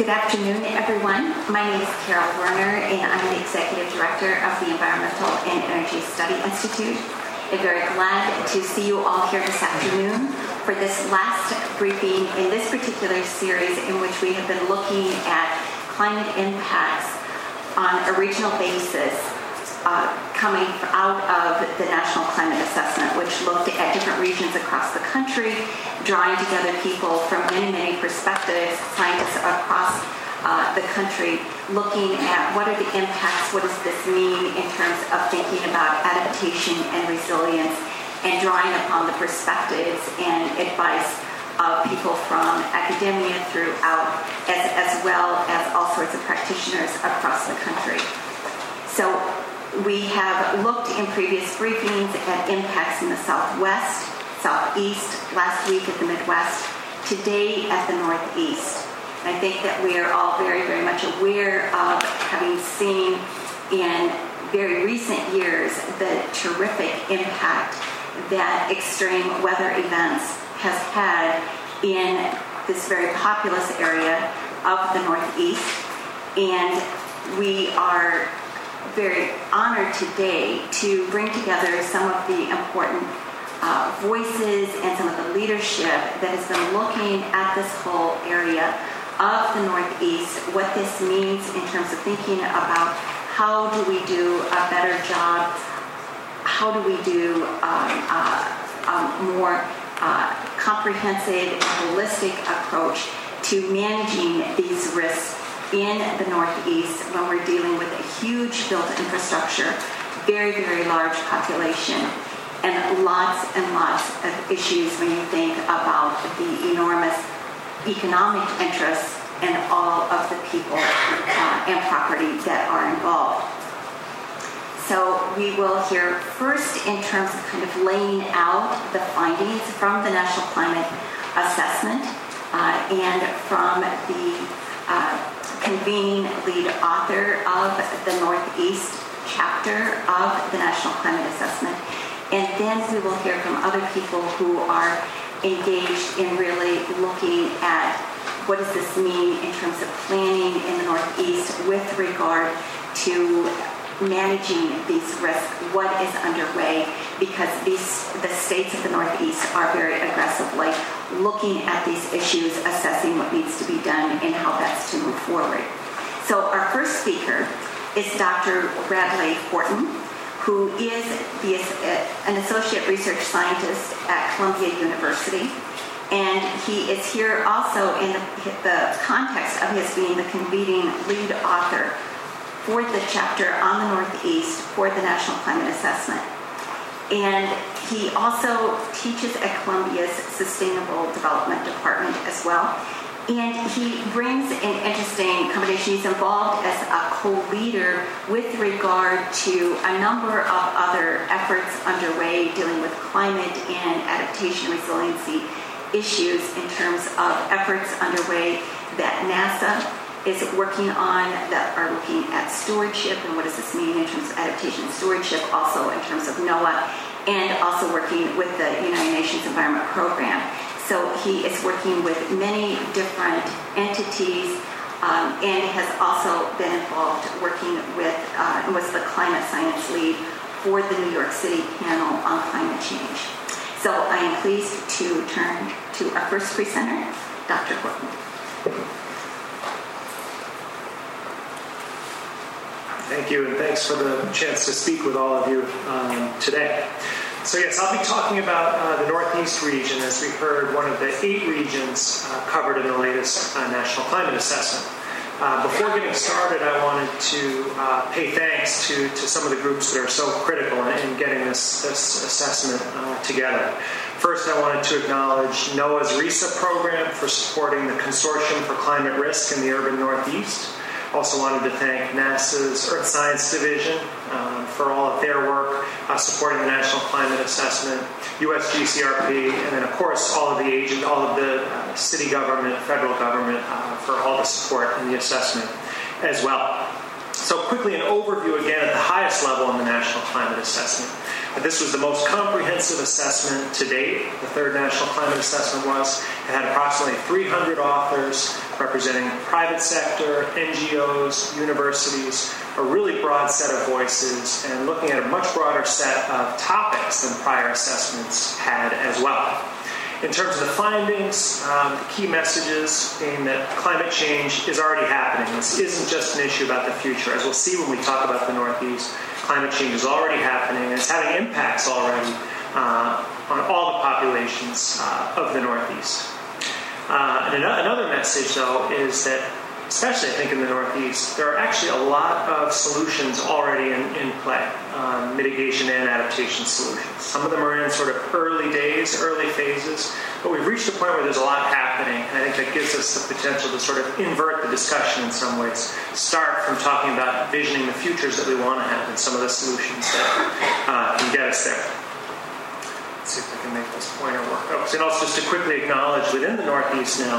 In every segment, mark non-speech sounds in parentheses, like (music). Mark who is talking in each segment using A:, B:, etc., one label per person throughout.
A: Good afternoon, everyone. My name is Carol Werner, and I'm the Executive Director of the Environmental and Energy Study Institute. I'm very glad to see you all here this afternoon for this last briefing in this particular series in which we have been looking at climate impacts on a regional basis uh, coming out of the National Climate Assessment, which looked at different regions across the country, drawing together people from many, many perspectives, scientists across uh, the country, looking at what are the impacts, what does this mean in terms of thinking about adaptation and resilience, and drawing upon the perspectives and advice of people from academia throughout, as, as well as all sorts of practitioners across the country. So we have looked in previous briefings at impacts in the Southwest, Southeast, last week at the Midwest, today at the Northeast. I think that we are all very, very much aware of having seen in very recent years the terrific impact that extreme weather events has had in this very populous area of the Northeast. And we are very honored today to bring together some of the important uh, voices and some of the leadership that has been looking at this whole area of the Northeast, what this means in terms of thinking about how do we do a better job, how do we do um, uh, um, more uh, comprehensive holistic approach to managing these risks in the Northeast when we're dealing with a huge built infrastructure, very, very large population, and lots and lots of issues when you think about the enormous economic interests and all of the people uh, and property that are involved. So we will hear first in terms of kind of laying out the findings from the National Climate Assessment uh, and from the uh, convening lead author of the Northeast chapter of the National Climate Assessment. And then we will hear from other people who are engaged in really looking at what does this mean in terms of planning in the Northeast with regard to managing these risks, what is underway, because these the states of the Northeast are very aggressively looking at these issues, assessing what needs to be done and how best to move forward. So our first speaker is Dr. Bradley Horton, who is the, uh, an associate research scientist at Columbia University. And he is here also in the, the context of his being the convening lead author for the chapter on the Northeast for the National Climate Assessment. And he also teaches at Columbia's Sustainable Development Department as well. And he brings an interesting combination. He's involved as a co leader with regard to a number of other efforts underway dealing with climate and adaptation resiliency issues in terms of efforts underway that NASA is working on that are looking at stewardship and what does this mean in terms of adaptation and stewardship, also in terms of NOAA, and also working with the United Nations Environment Program. So he is working with many different entities um, and has also been involved working with uh, and was the climate science lead for the New York City panel on climate change. So I am pleased to turn to our first presenter, Dr. Horton.
B: Thank you, and thanks for the chance to speak with all of you um, today. So, yes, I'll be talking about uh, the Northeast region, as we heard, one of the eight regions uh, covered in the latest uh, National Climate Assessment. Uh, before getting started, I wanted to uh, pay thanks to, to some of the groups that are so critical in, in getting this, this assessment uh, together. First, I wanted to acknowledge NOAA's RISA program for supporting the Consortium for Climate Risk in the Urban Northeast. Also wanted to thank NASA's Earth Science Division um, for all of their work uh, supporting the National Climate Assessment, USGCRP, and then of course all of the agent, all of the uh, city government, federal government uh, for all the support in the assessment as well. So quickly, an overview again at the highest level in the National Climate Assessment. This was the most comprehensive assessment to date. The third National Climate Assessment was. It had approximately 300 authors representing private sector, NGOs, universities, a really broad set of voices, and looking at a much broader set of topics than prior assessments had as well. In terms of the findings, um, the key messages being that climate change is already happening. This isn't just an issue about the future. As we'll see when we talk about the Northeast, climate change is already happening and it's having impacts already uh, on all the populations uh, of the Northeast. Uh, and another message, though, is that especially I think in the Northeast, there are actually a lot of solutions already in, in play, um, mitigation and adaptation solutions. Some of them are in sort of early days, early phases, but we've reached a point where there's a lot happening, and I think that gives us the potential to sort of invert the discussion in some ways. Start from talking about visioning the futures that we want to have and some of the solutions that uh, can get us there see if I can make this pointer work. Oh, and also just to quickly acknowledge within the Northeast now,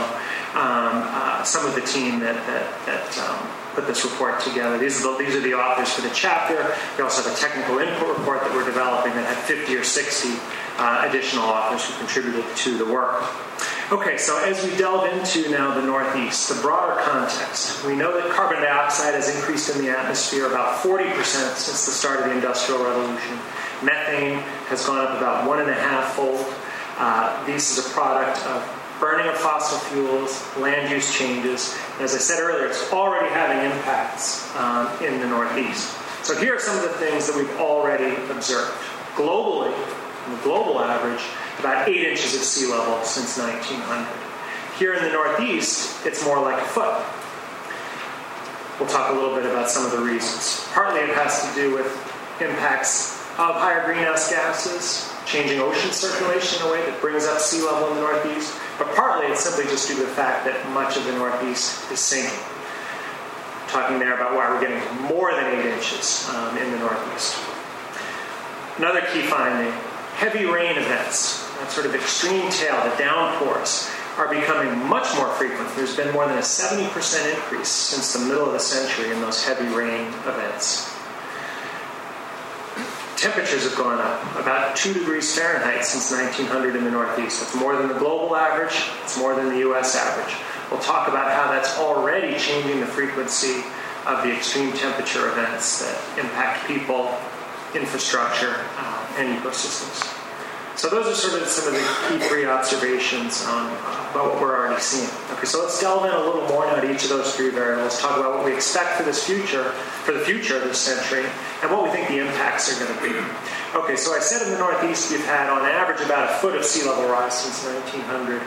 B: um, uh, some of the team that, that, that um, put this report together. These are, the, these are the authors for the chapter. We also have a technical input report that we're developing that had 50 or 60 uh, additional authors who contributed to the work. Okay, so as we delve into now the Northeast, the broader context, we know that carbon dioxide has increased in the atmosphere about 40% since the start of the Industrial Revolution. Methane has gone up about one and a half fold. Uh, this is a product of burning of fossil fuels, land use changes. As I said earlier, it's already having impacts um, in the Northeast. So here are some of the things that we've already observed. Globally, the global average, about eight inches of sea level since 1900. Here in the Northeast, it's more like a foot. We'll talk a little bit about some of the reasons. Partly it has to do with impacts of higher greenhouse gases, changing ocean circulation in a way that brings up sea level in the Northeast, but partly it's simply just due to the fact that much of the Northeast is sinking. Talking there about why we're getting more than eight inches um, in the Northeast. Another key finding heavy rain events, that sort of extreme tail, the downpours, are becoming much more frequent. There's been more than a 70% increase since the middle of the century in those heavy rain events temperatures have gone up about 2 degrees Fahrenheit since 1900 in the Northeast. That's more than the global average, it's more than the US average. We'll talk about how that's already changing the frequency of the extreme temperature events that impact people, infrastructure, uh, and ecosystems. So those are sort of some of the key three observations on uh, about what we're already seeing. Okay, so let's delve in a little more now to each of those three variables. Talk about what we expect for this future, for the future of this century, and what we think the impacts are going to be. Okay, so I said in the Northeast we've had on average about a foot of sea level rise since 1900.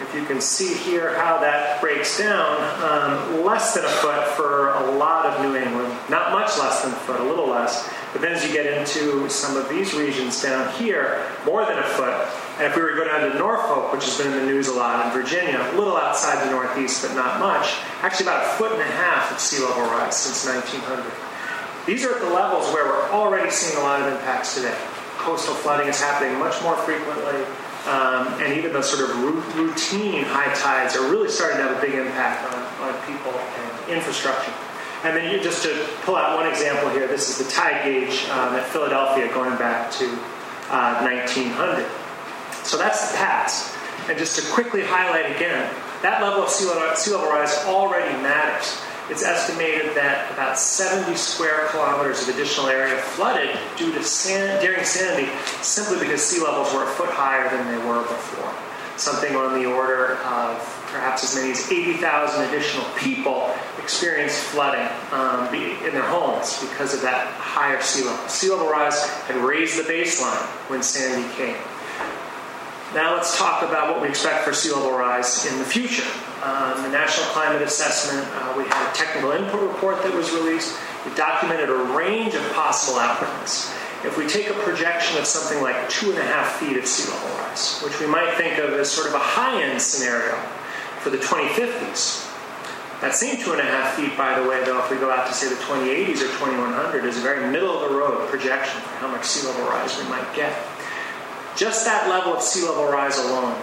B: If you can see here how that breaks down, um, less than a foot for a lot of New England, not much less than a foot, a little less. But then as you get into some of these regions down here, more than a foot. And if we were to go down to Norfolk, which has been in the news a lot, in Virginia, a little outside the Northeast, but not much, actually about a foot and a half of sea level rise since 1900. These are at the levels where we're already seeing a lot of impacts today. Coastal flooding is happening much more frequently um, and even those sort of routine high tides are really starting to have a big impact on, on people and infrastructure. And then you, just to pull out one example here, this is the tide gauge um, at Philadelphia going back to uh, 1900. So that's the past. And just to quickly highlight again, that level of sea level, sea level rise already matters. It's estimated that about 70 square kilometers of additional area flooded due to sand, during Sandy simply because sea levels were a foot higher than they were before. Something on the order of perhaps as many as 80,000 additional people experienced flooding um, in their homes because of that higher sea level. Sea level rise had raised the baseline when Sandy came. Now let's talk about what we expect for sea level rise in the future. Um, the National Climate Assessment, uh, we had a technical input report that was released. It documented a range of possible outcomes. If we take a projection of something like two and a half feet of sea level rise, which we might think of as sort of a high end scenario for the 2050s, that same two and a half feet, by the way, though, if we go out to say the 2080s or 2100, is a very middle of the road projection for how much sea level rise we might get. Just that level of sea level rise alone,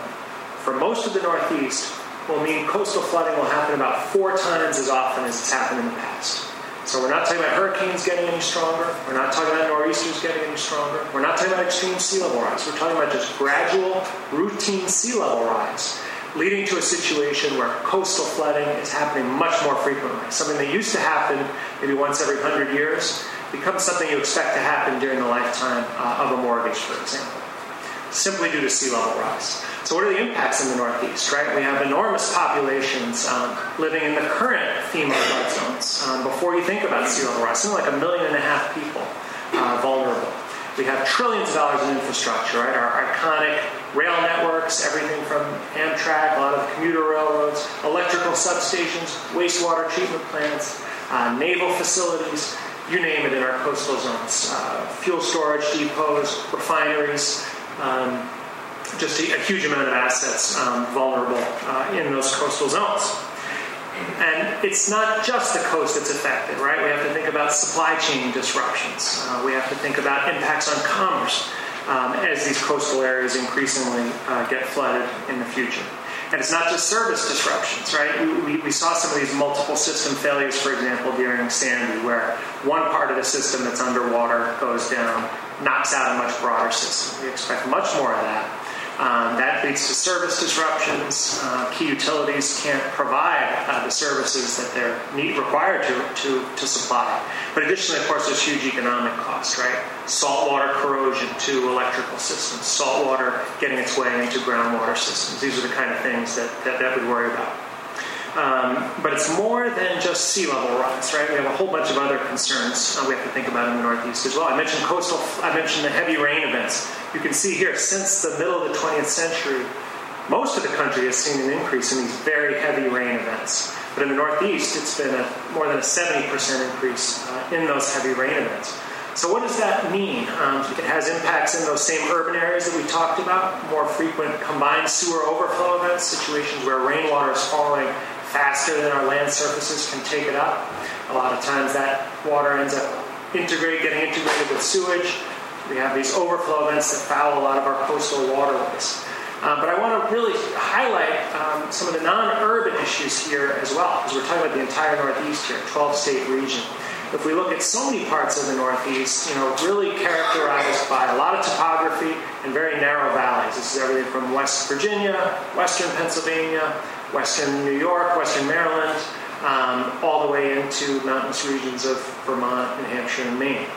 B: for most of the Northeast, will mean coastal flooding will happen about four times as often as it's happened in the past. So we're not talking about hurricanes getting any stronger. We're not talking about nor'easters getting any stronger. We're not talking about extreme sea level rise. We're talking about just gradual, routine sea level rise, leading to a situation where coastal flooding is happening much more frequently. Something that used to happen maybe once every 100 years becomes something you expect to happen during the lifetime uh, of a mortgage, for example, simply due to sea level rise. So, what are the impacts in the Northeast, right? We have enormous populations um, living in the current FEMA flood zones. Um, before you think about sea level rise, something like a million and a half people uh, vulnerable. We have trillions of dollars in infrastructure, right? Our iconic rail networks, everything from Amtrak, a lot of commuter railroads, electrical substations, wastewater treatment plants, uh, naval facilities, you name it in our coastal zones. Uh, fuel storage depots, refineries, um, just a, a, huge amount of assets um, vulnerable uh, in those coastal zones. And it's not just the coast that's affected, right? We have to think about supply chain disruptions. Uh, we have to think about impacts on commerce um, as these coastal areas increasingly uh, get flooded in the future. And it's not just service disruptions, right? We, we, saw some of these multiple system failures, for example, during Sandy, where one part of the system that's underwater goes down, knocks out a much broader system. We expect much more of that um, that leads to service disruptions. Uh, key utilities can't provide uh, the services that they're need, required to, to, to supply. But additionally, of course, there's huge economic costs, right? Saltwater corrosion to electrical systems, saltwater getting its way into groundwater systems. These are the kind of things that, that, that we worry about. Um, but it's more than just sea level rise, right? We have a whole bunch of other concerns uh, we have to think about in the Northeast as well. I mentioned coastal, I mentioned the heavy rain events. You can see here, since the middle of the 20th century, most of the country has seen an increase in these very heavy rain events. But in the Northeast, it's been a, more than a 70% increase uh, in those heavy rain events. So, what does that mean? Um, it has impacts in those same urban areas that we talked about, more frequent combined sewer overflow events, situations where rainwater is falling faster than our land surfaces can take it up. A lot of times that water ends up integrate, getting integrated with sewage. We have these overflow events that foul a lot of our coastal waterways. Um, but I want to really highlight um, some of the non-urban issues here as well, because we're talking about the entire Northeast here, 12-state region. If we look at so many parts of the Northeast, you know, really characterized by a lot of topography and very narrow valleys. This is everything from West Virginia, Western Pennsylvania, Western New York, Western Maryland, um, all the way into mountainous regions of Vermont, New Hampshire, and Maine.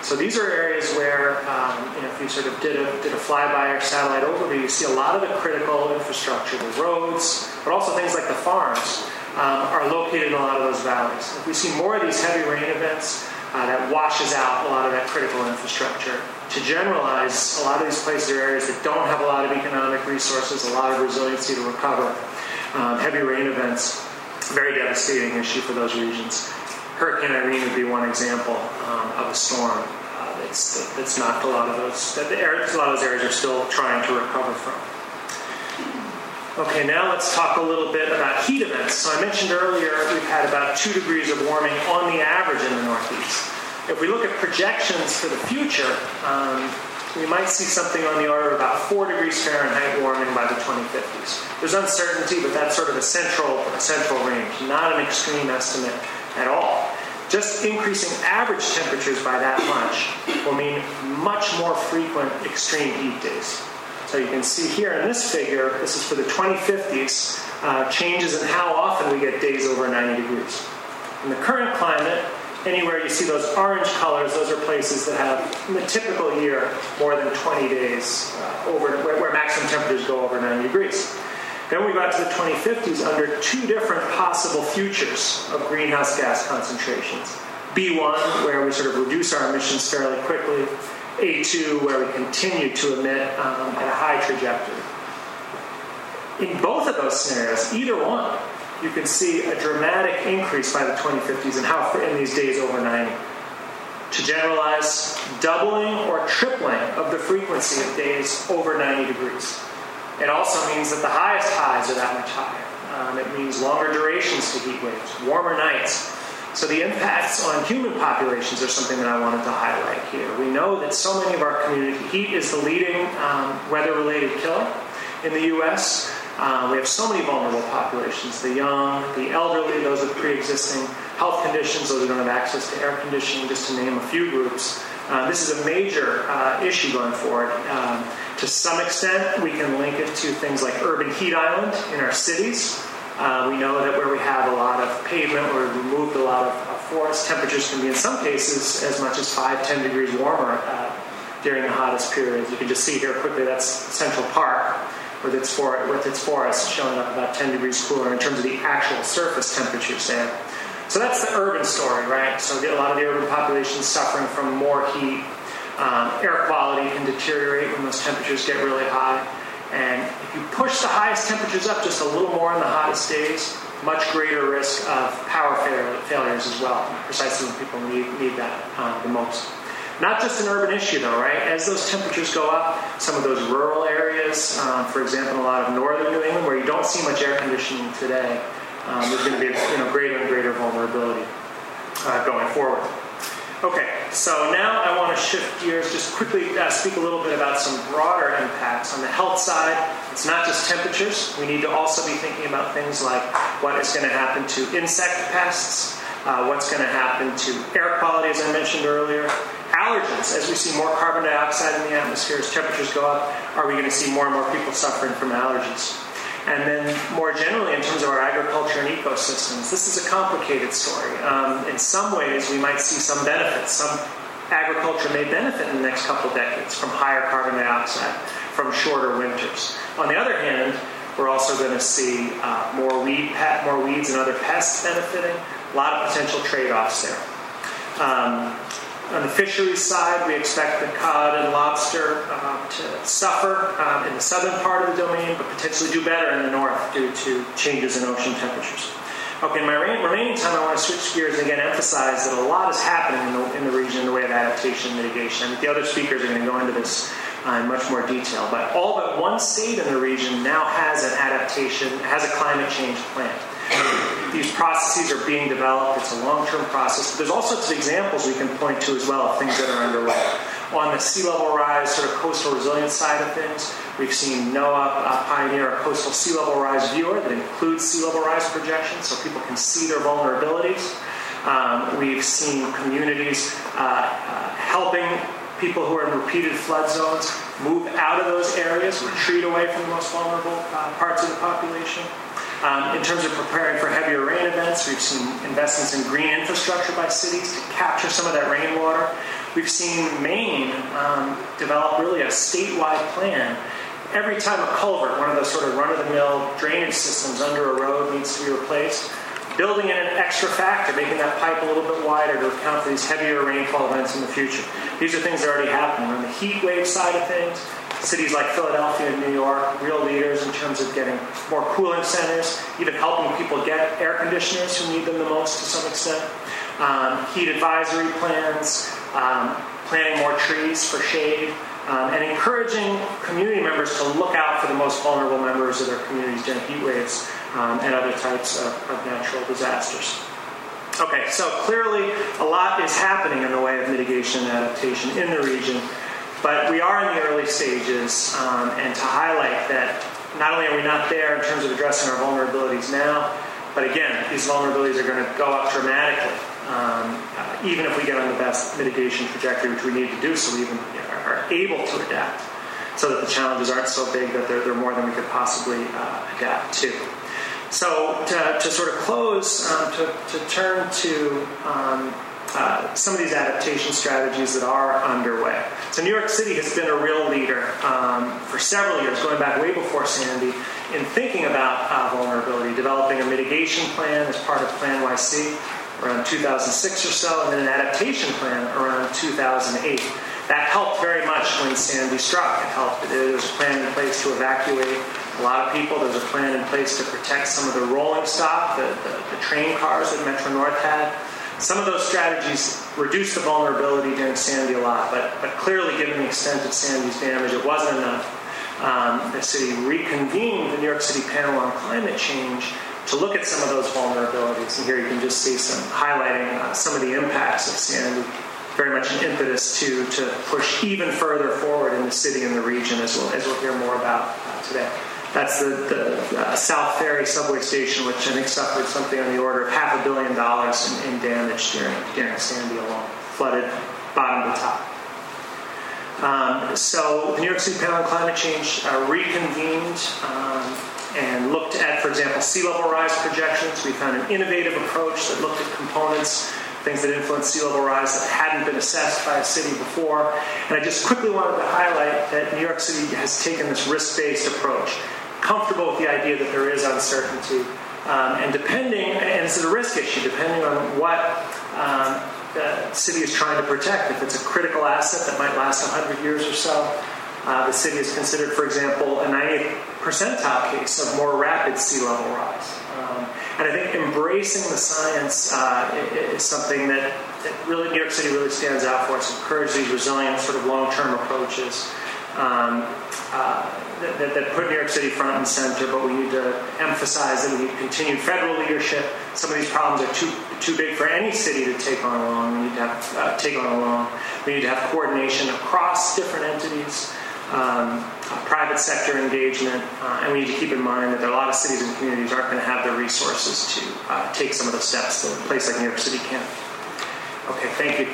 B: So these are areas where, um, you know, if you sort of did a, did a flyby or satellite overview, you see a lot of the critical infrastructure, the roads, but also things like the farms, um, are located in a lot of those valleys. If we see more of these heavy rain events, uh, that washes out a lot of that critical infrastructure. To generalize, a lot of these places are areas that don't have a lot of economic resources, a lot of resiliency to recover um, heavy rain events, very devastating issue for those regions. Hurricane Irene would be one example um, of a storm uh, that's, that's knocked a lot of those, that the areas, a lot of those areas are still trying to recover from. Okay, now let's talk a little bit about heat events. So I mentioned earlier we've had about two degrees of warming on the average in the Northeast. If we look at projections for the future, um, we might see something on the order of about 4 degrees Fahrenheit warming by the 2050s. There's uncertainty, but that's sort of a central, a central range, not an extreme estimate at all. Just increasing average temperatures by that much will mean much more frequent extreme heat days. So you can see here in this figure, this is for the 2050s, uh, changes in how often we get days over 90 degrees. In the current climate, anywhere you see those orange colors, those are places that have, in the typical year, more than 20 days uh, over where, where, maximum temperatures go over 90 degrees. Then we got to the 2050s under two different possible futures of greenhouse gas concentrations. B1, where we sort of reduce our emissions fairly quickly, A2, where we continue to emit um, at a high trajectory. In both of those scenarios, either one, you can see a dramatic increase by the 2050s in how in these days over 90. To generalize, doubling or tripling of the frequency of days over 90 degrees. It also means that the highest highs are that much higher. Um, it means longer durations to heat waves, warmer nights. So the impacts on human populations are something that I wanted to highlight here. We know that so many of our community heat is the leading um, weather-related killer in the U.S. Uh, we have so many vulnerable populations the young, the elderly, those with pre existing health conditions, those who don't have access to air conditioning, just to name a few groups. Uh, this is a major uh, issue going forward. Um, to some extent, we can link it to things like urban heat island in our cities. Uh, we know that where we have a lot of pavement, where we moved a lot of uh, forest, temperatures can be in some cases as much as 5, 10 degrees warmer uh, during the hottest periods. You can just see here quickly that's Central Park with its, for, with its forest showing up about 10 degrees cooler in terms of the actual surface temperatures there. So that's the urban story, right? So a lot of the urban population suffering from more heat. Um, air quality can deteriorate when those temperatures get really high. And if you push the highest temperatures up just a little more in the hottest days, much greater risk of power failures as well, precisely when people need, need that um, the most. Not just an urban issue, though, right? As those temperatures go up, some of those rural areas, um, for example, a lot of northern New England, where you don't see much air conditioning today, um, there's going to be you know, greater and greater vulnerability uh, going forward. Okay, so now I want to shift gears, just quickly uh, speak a little bit about some broader impacts. On the health side, it's not just temperatures. We need to also be thinking about things like what is going to happen to insect pests, uh, what's going to happen to air quality, as I mentioned earlier, allergens. As we see more carbon dioxide in the atmosphere, as temperatures go up, are we going to see more and more people suffering from allergies? And then, more generally, in terms of our agriculture and ecosystems, this is a complicated story. Um, in some ways, we might see some benefits. Some agriculture may benefit in the next couple of decades from higher carbon dioxide, from shorter winters. On the other hand, we're also going to see uh, more weed, more weeds and other pests benefiting. A lot of potential trade-offs there. Um, on the fisheries side, we expect the cod and lobster uh, to suffer um, in the southern part of the domain, but potentially do better in the north due to changes in ocean temperatures. Okay, in my remaining time, I want to switch gears and again emphasize that a lot is happening in the, in the region in the way of adaptation and mitigation. I mean, the other speakers are going to go into this uh, in much more detail, but all but one state in the region now has an adaptation, has a climate change plan. These processes are being developed. It's a long-term process. But there's all sorts of examples we can point to as well of things that are underway. On the sea level rise, sort of coastal resilience side of things, we've seen NOAA pioneer a coastal sea level rise viewer that includes sea level rise projections so people can see their vulnerabilities. Um, we've seen communities uh, uh, helping people who are in repeated flood zones move out of those areas, retreat away from the most vulnerable uh, parts of the population. Um, in terms of preparing for heavier rain events, we've seen investments in green infrastructure by cities to capture some of that rainwater. We've seen Maine um, develop really a statewide plan. Every time a culvert, one of those sort of run of the mill drainage systems under a road, needs to be replaced, building in an extra factor, making that pipe a little bit wider to account for these heavier rainfall events in the future. These are things that are already happening. On the heat wave side of things, cities like Philadelphia and New York, real leaders in terms of getting more cooling centers, even helping people get air conditioners who need them the most to some extent, um, heat advisory plans, um, planting more trees for shade, um, and encouraging community members to look out for the most vulnerable members of their communities during heat waves um, and other types of, of natural disasters. Okay, so clearly a lot is happening in the way of mitigation and adaptation in the region. But we are in the early stages, um, and to highlight that not only are we not there in terms of addressing our vulnerabilities now, but again, these vulnerabilities are going to go up dramatically, um, uh, even if we get on the best mitigation trajectory, which we need to do so we even are able to adapt, so that the challenges aren't so big that they're, they're more than we could possibly uh, adapt to. So, to, to sort of close, um, to, to turn to um, uh, some of these adaptation strategies that are underway. So, New York City has been a real leader um, for several years, going back way before Sandy, in thinking about uh, vulnerability, developing a mitigation plan as part of PlaNYC around 2006 or so, and then an adaptation plan around 2008. That helped very much when Sandy struck. It helped. There was a plan in place to evacuate a lot of people. There was a plan in place to protect some of the rolling stock, the, the, the train cars that Metro North had. Some of those strategies reduced the vulnerability during Sandy a lot, but, but clearly, given the extent of Sandy's damage, it wasn't enough. Um, the city reconvened the New York City panel on climate change to look at some of those vulnerabilities. And here you can just see some highlighting uh, some of the impacts of Sandy. Very much an impetus to, to push even further forward in the city and the region, as we'll, as we'll hear more about uh, today. That's the, the uh, South Ferry subway station, which I think suffered something on the order of half a billion dollars in, in damage during, during Sandy alone, flooded bottom to top. Um, so the New York City Panel on Climate Change uh, reconvened um, and looked at, for example, sea level rise projections. We found an innovative approach that looked at components, things that influence sea level rise that hadn't been assessed by a city before. And I just quickly wanted to highlight that New York City has taken this risk based approach, comfortable with the idea that there is uncertainty. Um, and depending, and is a risk issue, depending on what um, the city is trying to protect. If it's a critical asset that might last 100 years or so, uh, the city has considered, for example, a 90th percentile case of more rapid sea level rise. Um, and I think embracing the science uh, is something that, that, really New York City really stands out for us. Encourage these resilient, sort of long-term approaches. Um, uh, that, that, put New York City front and center, but we need to emphasize that we need continued federal leadership. Some of these problems are too too big for any city to take on alone. We need to have uh, take on alone. We need to have coordination across different entities, um, uh, private sector engagement, uh, and we need to keep in mind that there are a lot of cities and communities aren't going to have the resources to uh, take some of the steps that a place like New York City can. Okay, thank you.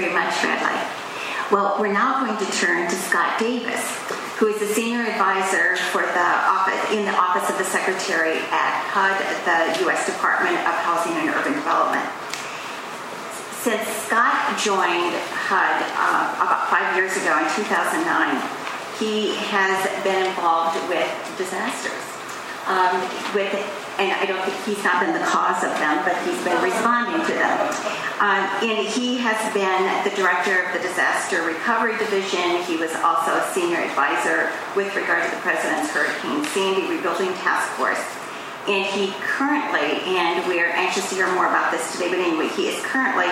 A: very much, Red Light. Well, we're now going to turn to Scott Davis, who is the senior advisor for the office in the office of the secretary at HUD, the U.S. Department of Housing and Urban Development. Since Scott joined HUD uh, about five years ago in 2009, he has been involved with disasters, um, with and I don't think he's not been the cause of them, but he's been responding to them. Um, and he has been the director of the Disaster Recovery Division. He was also a senior advisor with regard to the President's Hurricane Sandy Rebuilding Task Force. And he currently, and we're anxious to hear more about this today, but anyway, he is currently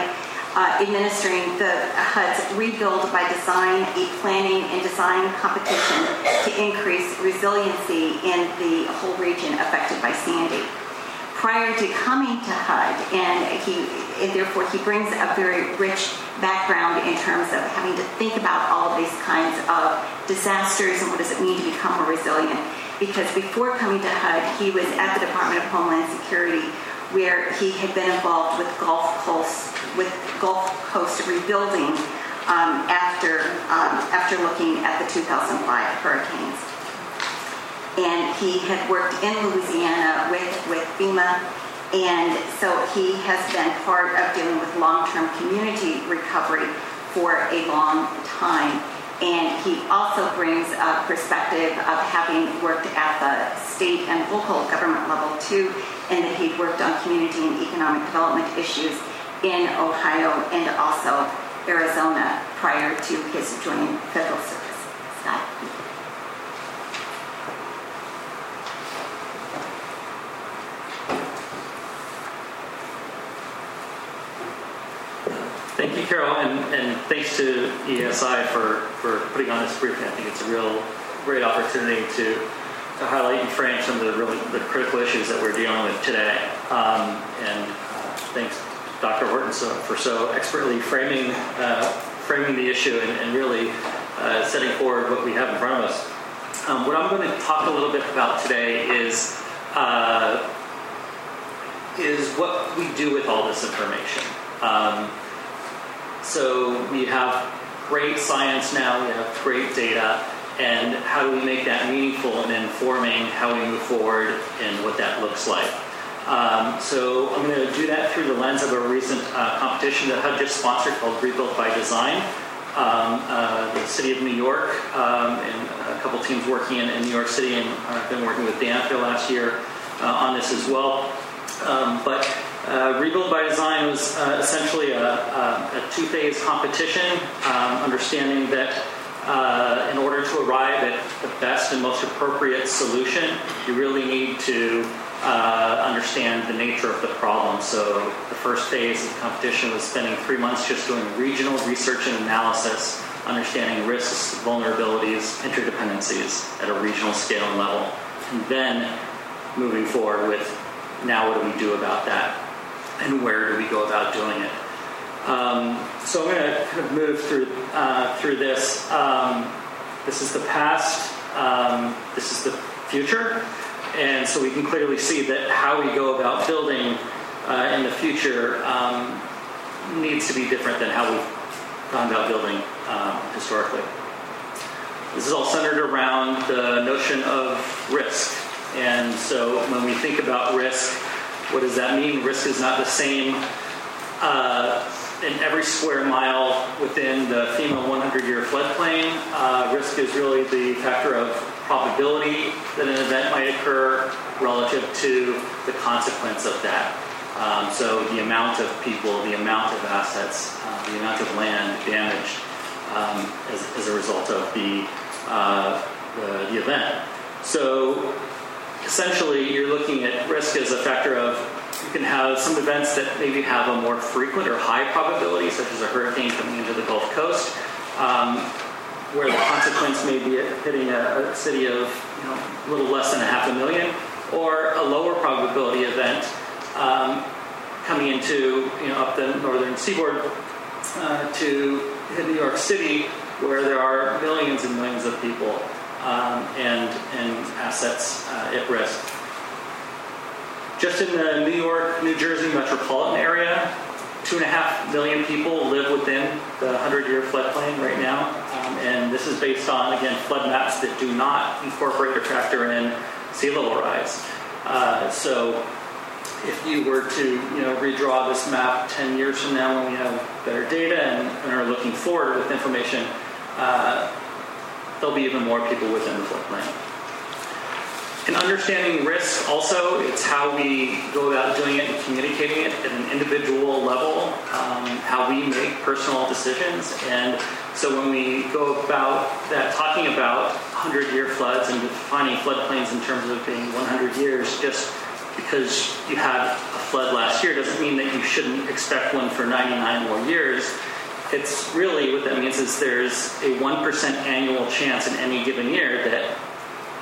A: uh, administering the HUD's Rebuild by Design, a planning and design competition to increase resiliency in the whole region affected by Sandy. Prior to coming to HUD, and he and therefore he brings a very rich background in terms of having to think about all of these kinds of disasters and what does it mean to become more resilient. Because before coming to HUD, he was at the Department of Homeland Security, where he had been involved with Gulf Coast with Gulf Coast rebuilding um, after, um, after looking at the 2005 hurricanes. And he had worked in Louisiana with, with FEMA, and so he has been part of dealing with long term community recovery for a long time. And he also brings a perspective of having worked at the state and local government level too, and that he'd worked on community and economic development issues in Ohio and also Arizona prior to his joining federal service. Scott?
C: Thank you, Carol, and, and thanks to EESI for, for putting on this briefing. I think it's a real great opportunity to, to highlight and frame some of the really the critical issues that we're dealing with today. Um, and uh, thanks Dr. Horton for so expertly framing uh, framing the issue and, and really uh, setting forward what we have in front of us. Um, what I'm going to talk a little bit about today is uh, is what we do with all this information. Um, so we have great science now, we have great data, and how do we make that meaningful in informing how we move forward and what that looks like? Um, so I'm going to do that through the lens of a recent uh, competition that HUD just sponsored called Rebuild by Design. Um, uh, the city of New York um, and a couple teams working in, in New York City, and I've been working with Dan for last year uh, on this as well. Um, but uh, Rebuild by Design was uh, essentially a, a, two-phase competition, um, understanding that uh, in order to arrive at the best and most appropriate solution, you really need to uh, understand the nature of the problem. So the first phase of the competition was spending three months just doing regional research and analysis, understanding risks, vulnerabilities, interdependencies at a regional scale and level, and then moving forward with now what do we do about that? and where do we go about doing it. Um, so I'm going to kind of move through uh, through this. Um, this is the past. Um, this is the future, and so we can clearly see that how we go about building uh, in the future um, needs to be different than how we've gone about building um, historically. This is all centered around the notion of risk. And so when we think about risk, what does that mean? Risk is not the same uh, in every square mile within the FEMA 100 year floodplain. Uh, risk is really the factor of probability that an event might occur relative to the consequence of that. Um, so the amount of people, the amount of assets, uh, the amount of land damaged um, as, as, a result of the uh, the, the event. So essentially, you're looking at risk as a factor of you can have some events that maybe have a more frequent or high probability, such as a hurricane coming into the Gulf Coast, um, where the consequence may be hitting a, a, city of you know, a little less than a half a million, or a lower probability event um, coming into you know up the northern seaboard uh, to hit New York City, where there are millions and millions of people um, and, and assets uh, at risk. Just in the New York, New Jersey metropolitan area, two and a half million people live within the 100 year floodplain right now. Um, and this is based on, again, flood maps that do not incorporate or factor in sea level rise. Uh, so if you were to you know redraw this map 10 years from now when we have better data and, and are looking forward with information, uh, there'll be even more people within the floodplain. In understanding risk, also, it's how we go about doing it and communicating it at an individual level, um, how we make personal decisions. And so when we go about that, talking about 100 year floods and defining floodplains in terms of being 100 years, just because you had a flood last year doesn't mean that you shouldn't expect one for 99 more years. It's really what that means is there's a 1% annual chance in any given year that,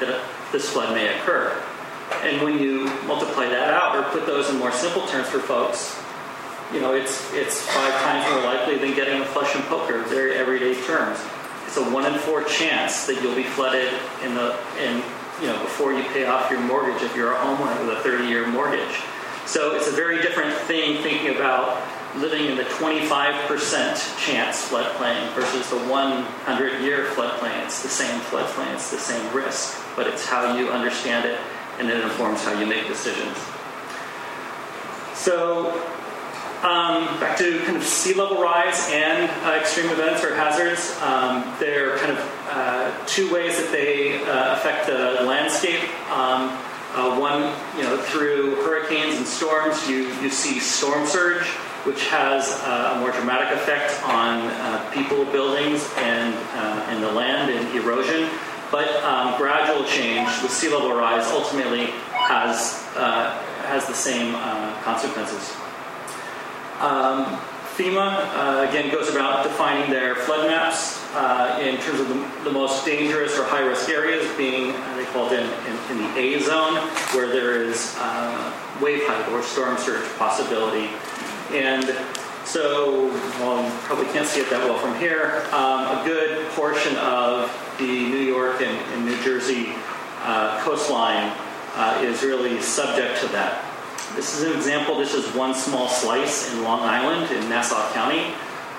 C: that this flood may occur. And when you multiply that out or put those in more simple terms for folks, you know, it's, it's five times more likely than getting a flush and poker, very everyday terms. It's a one in four chance that you'll be flooded in the in you know, before you pay off your mortgage if you're a homeowner with a 30-year mortgage. So it's a very different thing thinking about living in the 25% chance floodplain versus the 100-year floodplain. It's the same floodplain, it's the same risk, but it's how you understand it and it informs how you make decisions. So um, back to kind of sea level rise and uh, extreme events or hazards. Um, they're kind of uh, two ways that they uh, affect the landscape. Um, uh, one, you know, through hurricanes and storms, you, you see storm surge, which has uh, a more dramatic effect on uh, people, buildings, and, and the land and erosion. But um, gradual change with sea level rise ultimately has, has the same consequences. Um, FEMA, uh, again, goes about defining their flood maps uh, in terms of the, the, most dangerous or high risk areas being, uh, they call it in, in, in, the A zone, where there is uh, wave height or storm surge possibility. And so, well, you probably can't see it that well from here, um, a good portion of the New York and, and New Jersey uh, coastline uh, is really subject to that this is an example. This is one small slice in Long Island in Nassau County.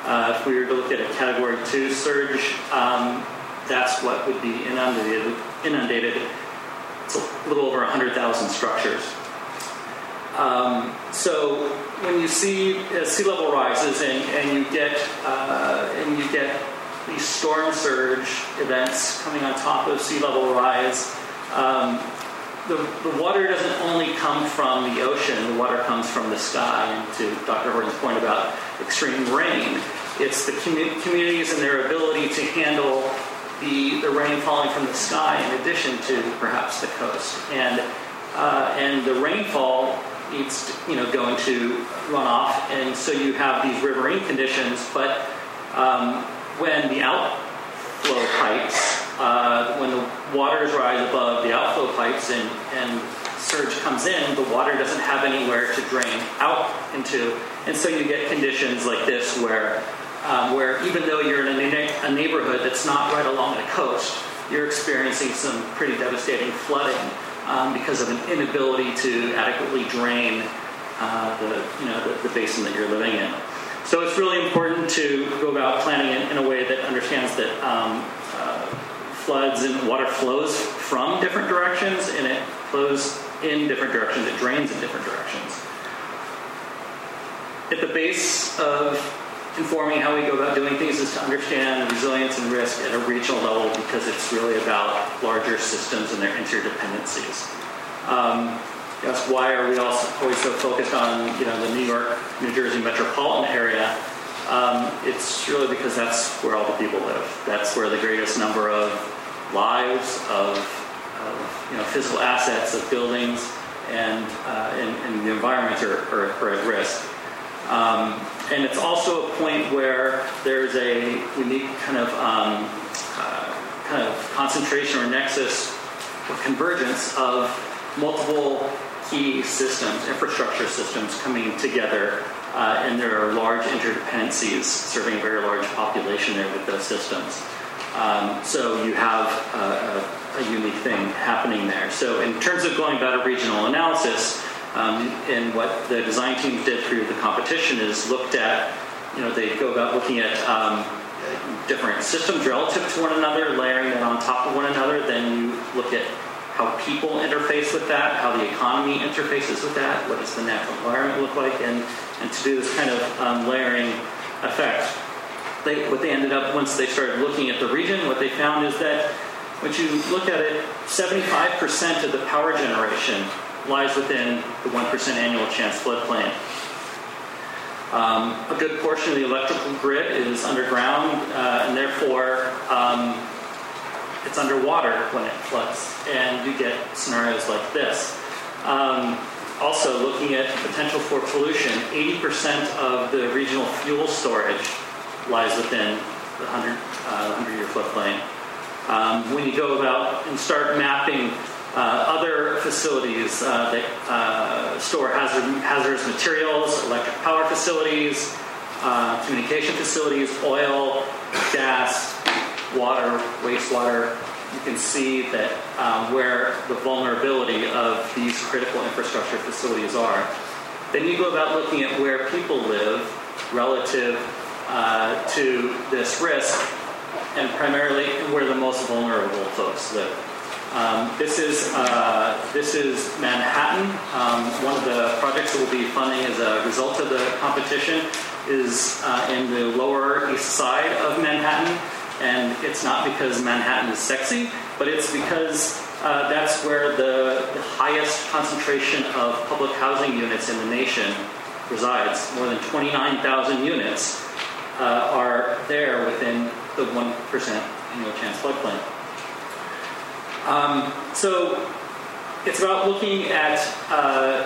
C: Uh, if we were to look at a Category 2 surge, um, that's what would be inundated. inundated. It's a little over 100,000 structures. Um, so when you see uh, sea level rises and, and you get uh, and you get these storm surge events coming on top of sea level rise, um, the, the water doesn't only come from the ocean, the water comes from the sky. And to Dr. Horton's point about extreme rain, it's the commu- communities and their ability to handle the, the rain falling from the sky in addition to perhaps the coast. And, uh, and the rainfall needs to, you know, going to run off, and so you have these riverine conditions, but um, when the outflow pipes uh, when the waters rise above the outflow pipes and, and surge comes in, the water doesn't have anywhere to drain out into, and so you get conditions like this where, um, where even though you're in a, a neighborhood that's not right along the coast, you're experiencing some pretty devastating flooding um, because of an inability to adequately drain uh, the, you know, the, the, basin that you're living in. So it's really important to go about planning in, in a way that understands that um, uh, floods and water flows from different directions and it flows in different directions, it drains in different directions. At the base of informing how we go about doing things is to understand resilience and risk at a regional level because it's really about larger systems and their interdependencies. Um, why are we also always so focused on you know the New York, New Jersey metropolitan area? Um, it's really because that's where all the people live. That's where the greatest number of lives, of, of you know physical assets, of buildings, and uh, and, and, the environment are, are, are at risk. Um, and it's also a point where there's a unique kind of um, uh, kind of concentration or nexus or convergence of multiple key systems, infrastructure systems coming together, uh, and there are large interdependencies serving a very large population there with those systems. Um, so you have a, a, a, unique thing happening there. So in terms of going about a regional analysis, um, and what the design teams did through the competition is looked at, you know, they go about looking at um, different systems relative to one another, layering them on top of one another. Then you look at how people interface with that, how the economy interfaces with that, what does the natural environment look like, and, and to do this kind of um, layering effect. They, what they ended up, once they started looking at the region, what they found is that when you look at it, 75% of the power generation lies within the 1% annual chance floodplain. Um, a good portion of the electrical grid is underground, uh, and therefore um, it's underwater when it floods, and you get scenarios like this. Um, also, looking at potential for pollution, 80% of the regional fuel storage lies within the 100, uh, 100 year floodplain. Um, when you go about and start mapping uh, other facilities uh, that uh, store hazard, hazardous materials, electric power facilities, communication facilities, oil, gas, water, wastewater. You can see that um, where the vulnerability of these critical infrastructure facilities are. Then you go about looking at where people live relative uh, to this risk, and primarily where the most vulnerable folks live. Um, this is uh, this is Manhattan. Um, one of the projects that we'll be funding as a result of the competition is uh, in the Lower East Side of Manhattan, and it's not because Manhattan is sexy, but it's because uh, that's where the, the, highest concentration of public housing units in the nation resides. More than 29,000 units uh, are there within the 1% annual chance floodplain. Um, so it's about looking at uh,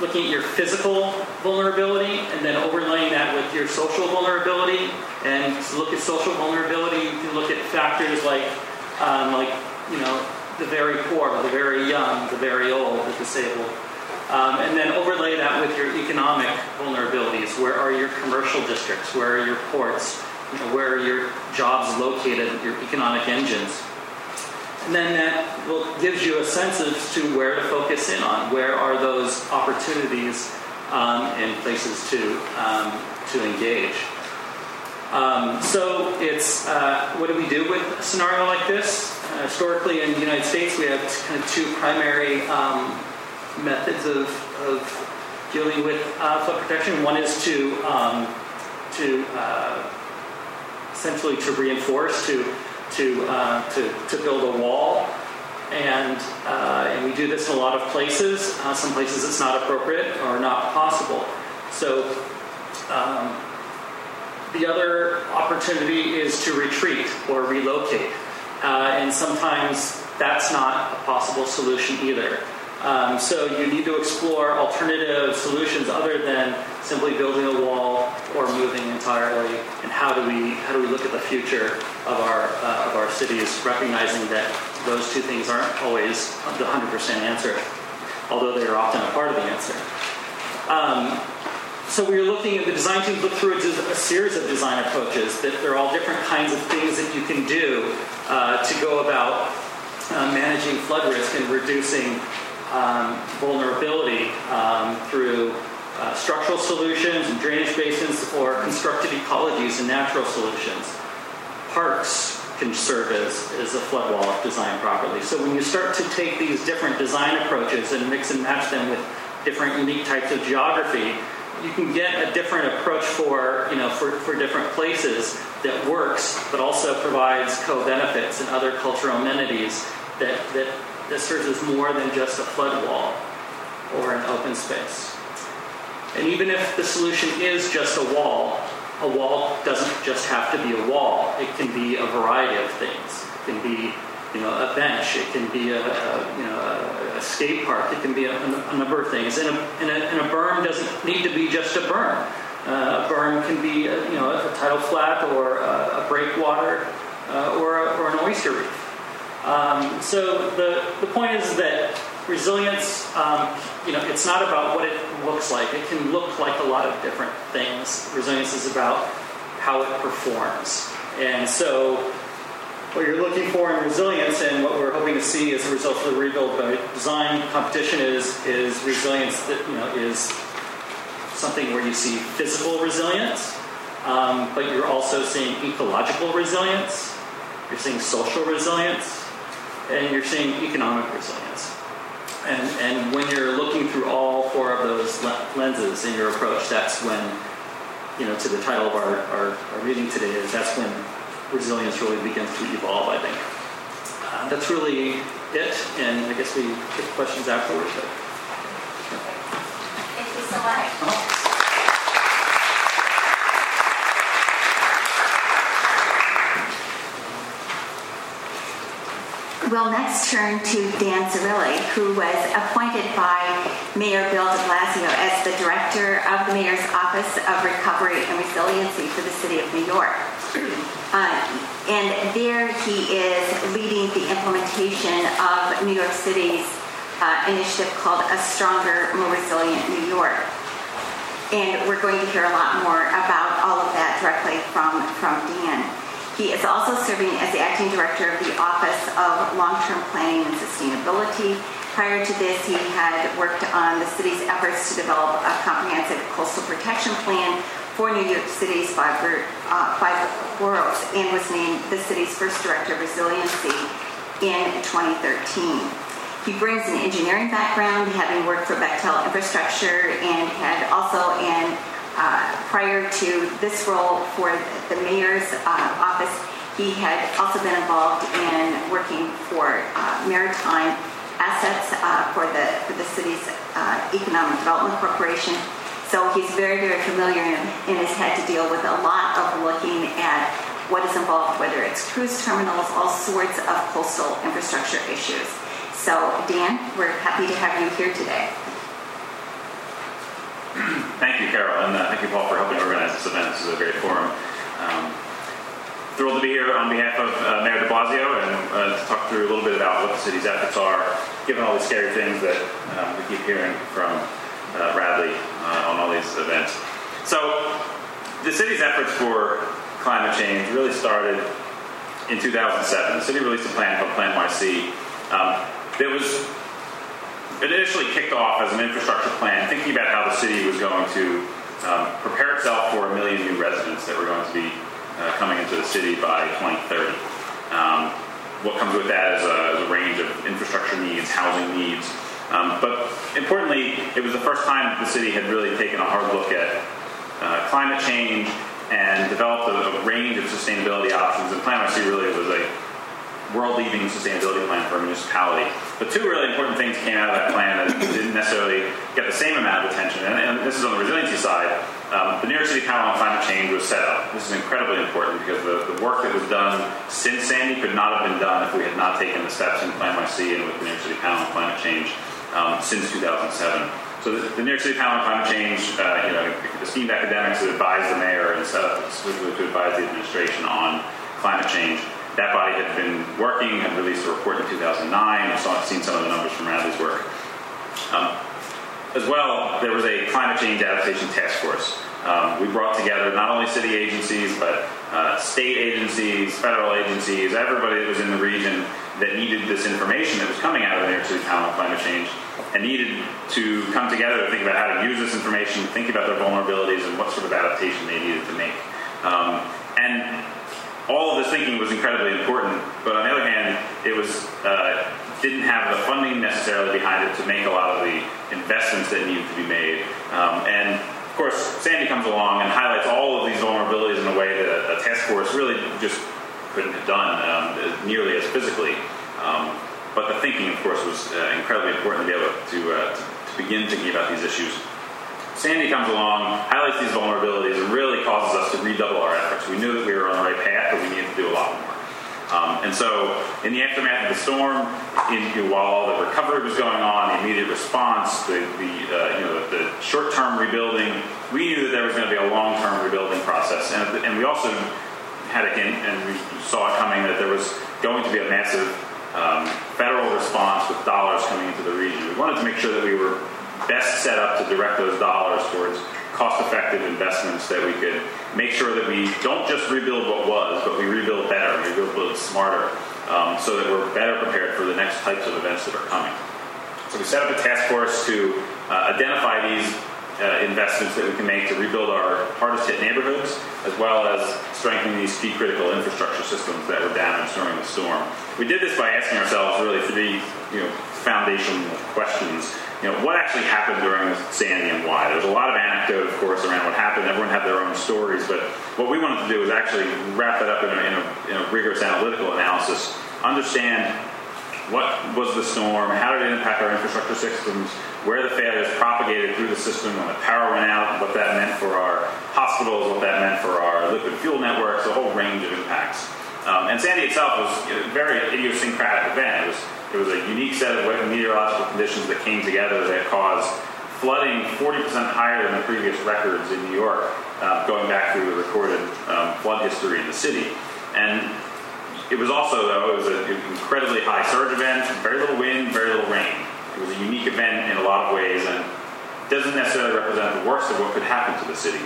C: looking at your physical vulnerability and then overlaying that with your social vulnerability. And to look at social vulnerability, you can look at factors like um, like you know the very poor, the very young, the very old, the disabled. Um, and then overlay that with your economic vulnerabilities. Where are your commercial districts? Where are your ports? You know, where are your jobs located? Your economic engines. Then that will, gives you a sense as to where to focus in on. Where are those opportunities um, and places to, um, to engage? Um, so it's uh, what do we do with a scenario like this? Uh, historically, in the United States, we have kind of two primary um, methods of, of, dealing with uh, flood protection. One is to um, to uh, essentially to reinforce to to, uh, to, to build a wall. And, uh, and we do this in a lot of places. Uh, some places it's not appropriate or not possible. So um, the other opportunity is to retreat or relocate. Uh, and sometimes that's not a possible solution either. Um, so you need to explore alternative solutions other than simply building a wall or moving entirely. And how do we how do we look at the future of our uh, of our cities, recognizing that those two things aren't always the 100% answer. although they are often a part of the answer. Um, so we are looking at the design team look through a, series of design approaches that there are all different kinds of things that you can do uh, to go about uh, managing flood risk and reducing um, vulnerability um, through uh, structural solutions and drainage basins or constructed ecologies and natural solutions. Parks can serve as, as a flood wall if designed properly. So when you start to take these different design approaches and mix and match them with different unique types of geography, you can get a different approach for you know for, for different places that works, but also provides co-benefits and other cultural amenities that, that, that serves as more than just a flood wall or an open space. And even if the solution is just a wall, a wall doesn't just have to be a wall. It can be a variety of things. It can be, you know, a bench. It can be a, a you know a, a, skate park. It can be a, a number of things. And a, and, and a, berm doesn't need to be just a berm. Uh, a berm can be, a, you know, a tidal flat or a, breakwater uh, or, or an oyster reef. Um, so the, the point is that resilience, um, you know, it's not about what it looks like. It can look like a lot of different things. Resilience is about how it performs. And so what you're looking for in resilience and what we're hoping to see as a result of the rebuild by design competition is, is resilience that, you know, is something where you see physical resilience, um, but you're also seeing ecological resilience, you're seeing social resilience, and you're seeing economic resilience. And, and when you're looking through all four of those lenses in your approach, that's when, you know, to the title of our, our, our meeting today is that's when resilience really begins to evolve, I think. Uh, that's really it, and I guess we take questions afterwards. But,
A: yeah. Thank you so much. Uh-huh. We'll next turn to Dan Zarrilli, who was appointed by Mayor Bill de Blasio as the director of the Mayor's Office of Recovery and Resiliency for the City of New York. (clears throat) Uh, and there he is leading the implementation of New York City's uh, initiative called A Stronger, More Resilient New York. And we're going to hear a lot more about all of that directly from, from Dan. He is also serving as the acting director of the Office of Long-Term Planning and Sustainability. Prior to this, he had worked on the city's efforts to develop a comprehensive coastal protection plan for New York City's five, uh, five boroughs and was named the city's first director of resiliency in 2013. He brings an engineering background, having worked for Bechtel Infrastructure and had also an uh, prior to this role for the mayor's uh, office, he had also been involved in working for uh, maritime assets uh, for the for the city's uh, economic development corporation. So he's very very familiar and, and has had to deal with a lot of looking at what is involved, whether it's cruise terminals, all sorts of coastal infrastructure issues. So Dan, we're happy to have you here today.
D: Thank you, Carol, and uh, thank you, Paul, for helping organize this event. This is a great forum. Um, thrilled to be here on behalf of uh, Mayor de Blasio and uh, to talk through a little bit about what the city's efforts are, given all the scary things that um, we keep hearing from uh, Radley uh, on all these events. So, the city's efforts for climate change really started in 2007. The city released a plan called PlaNYC um, that was it initially kicked off as an infrastructure plan, thinking about how the city was going to um, prepare itself for a million new residents that were going to be uh, coming into the city by 2030. Um, what comes with that is a, is a, range of infrastructure needs, housing needs. Um, but importantly, it was the first time the city had really taken a hard look at uh, climate change and developed a, a, range of sustainability options. And PlaNYC really was a world-leading sustainability plan for a municipality. But two really important things came out of that plan that didn't necessarily get the same amount of attention. And, and this is on the resiliency side. Um, the New York City Panel on Climate Change was set up. This is incredibly important because the, the work that was done since Sandy could not have been done if we had not taken the steps in PlaNYC and with the New York City Panel on Climate Change um, since 2007. So the, the, New York City Panel on Climate Change, uh, you know, the esteemed academics that advise the mayor and set up specifically to advise the administration on climate change that body had been working, had released a report in 2009. I've seen some of the numbers from Radley's work. Um, as well, there was a climate change adaptation task force. Um, we brought together not only city agencies, but uh, state agencies, federal agencies, everybody that was in the region that needed this information that was coming out of the New York City panel on climate change and needed to come together to think about how to use this information, think about their vulnerabilities, and what sort of adaptation they needed to make. Um, and all of this thinking was incredibly important, but on the other hand, it was uh, didn't have the funding necessarily behind it to make a lot of the investments that needed to be made. Um, and of course, Sandy comes along and highlights all of these vulnerabilities in a way that a, task force really just couldn't have done um, nearly as physically. Um, but the thinking, of course, was uh, incredibly important to be able to, uh, to, to begin thinking about these issues. Sandy comes along, highlights these vulnerabilities, and really causes us to redouble our efforts. We knew that we were on the right path, but we needed to do a lot more. Um, and so, in the aftermath of the storm, in, you know, while all the recovery was going on, the immediate response, the, the uh, you know the, short-term rebuilding, we knew that there was going to be a long-term rebuilding process, and, and we also had a hint, and we saw it coming that there was going to be a massive um, federal response with dollars coming into the region. We wanted to make sure that we were best set up to direct those dollars towards cost-effective investments that we could make sure that we don't just rebuild what was, but we rebuild better, we rebuild smarter, um, so that we're better prepared for the next types of events that are coming. So we set up a task force to uh, identify these uh, investments that we can make to rebuild our hardest hit neighborhoods, as well as strengthening these key critical infrastructure systems that were damaged during the storm. We did this by asking ourselves really three you know, foundational questions you know, what actually happened during Sandy and why. There's a lot of anecdote, of course, around what happened. Everyone had their own stories, but what we wanted to do was actually wrap that up in a, in a, in a rigorous analytical analysis, understand what was the storm, how did it impact our infrastructure systems, where the failures propagated through the system when the power went out, what that meant for our hospitals, what that meant for our liquid fuel networks, a whole range of impacts. Um, and Sandy itself was a very idiosyncratic event. It was it was a unique set of meteorological conditions that came together that caused flooding 40% higher than the previous records in New York, uh, going back through the recorded um, flood history in the city. And it was also, though, it was an incredibly high surge event, very little wind, very little rain. It was a unique event in a lot of ways and doesn't necessarily represent the worst of what could happen to the city.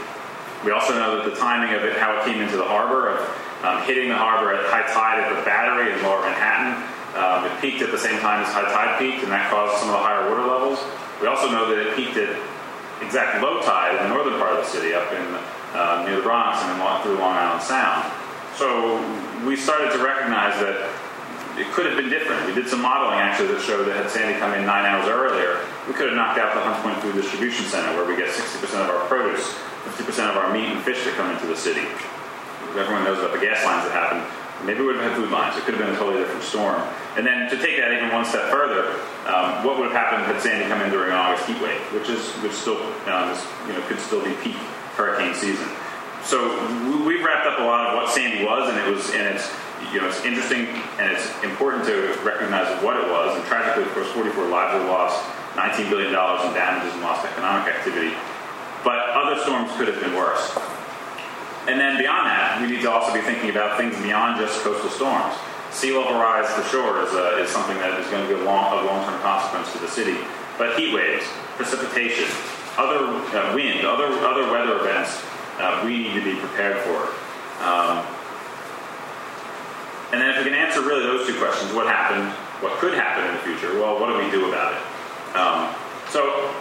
D: We also know that the timing of it, how it came into the harbor, of um, hitting the harbor at high tide at the Battery in lower Manhattan, um, it peaked at the same time as high tide peaked, and that caused some of the higher water levels. We also know that it peaked at exact low tide in the northern part of the city, up in uh, near the Bronx and then through Long Island Sound. So we started to recognize that it could have been different. We did some modeling actually that showed that had Sandy come in nine hours earlier, we could have knocked out the Hunts Point Food Distribution Center, where we get 60% of our produce, 50% of our meat and fish that come into the city. Everyone knows about the gas lines that happened Maybe we would have had food lines. It could have been a totally different storm. And then to take that even one step further, um, what would have happened had Sandy come in during August heat wave, which is which still um, is, you know could still be peak hurricane season. So we, have wrapped up a lot of what Sandy was, and it was and it's you know it's interesting and it's important to recognize what it was. And tragically, of course, 44 lives were lost, 19 billion dollars in damages and lost economic activity. But other storms could have been worse. And then beyond that, we need to also be thinking about things beyond just coastal storms. Sea level rise for sure is, uh, is something that is going to be a long, a long-term consequence to the city. But heat waves, precipitation, other uh, wind, other other weather events, uh, we need to be prepared for. Um, and then if we can answer really those two questions, what happened, what could happen in the future, well, what do we do about it? Um, so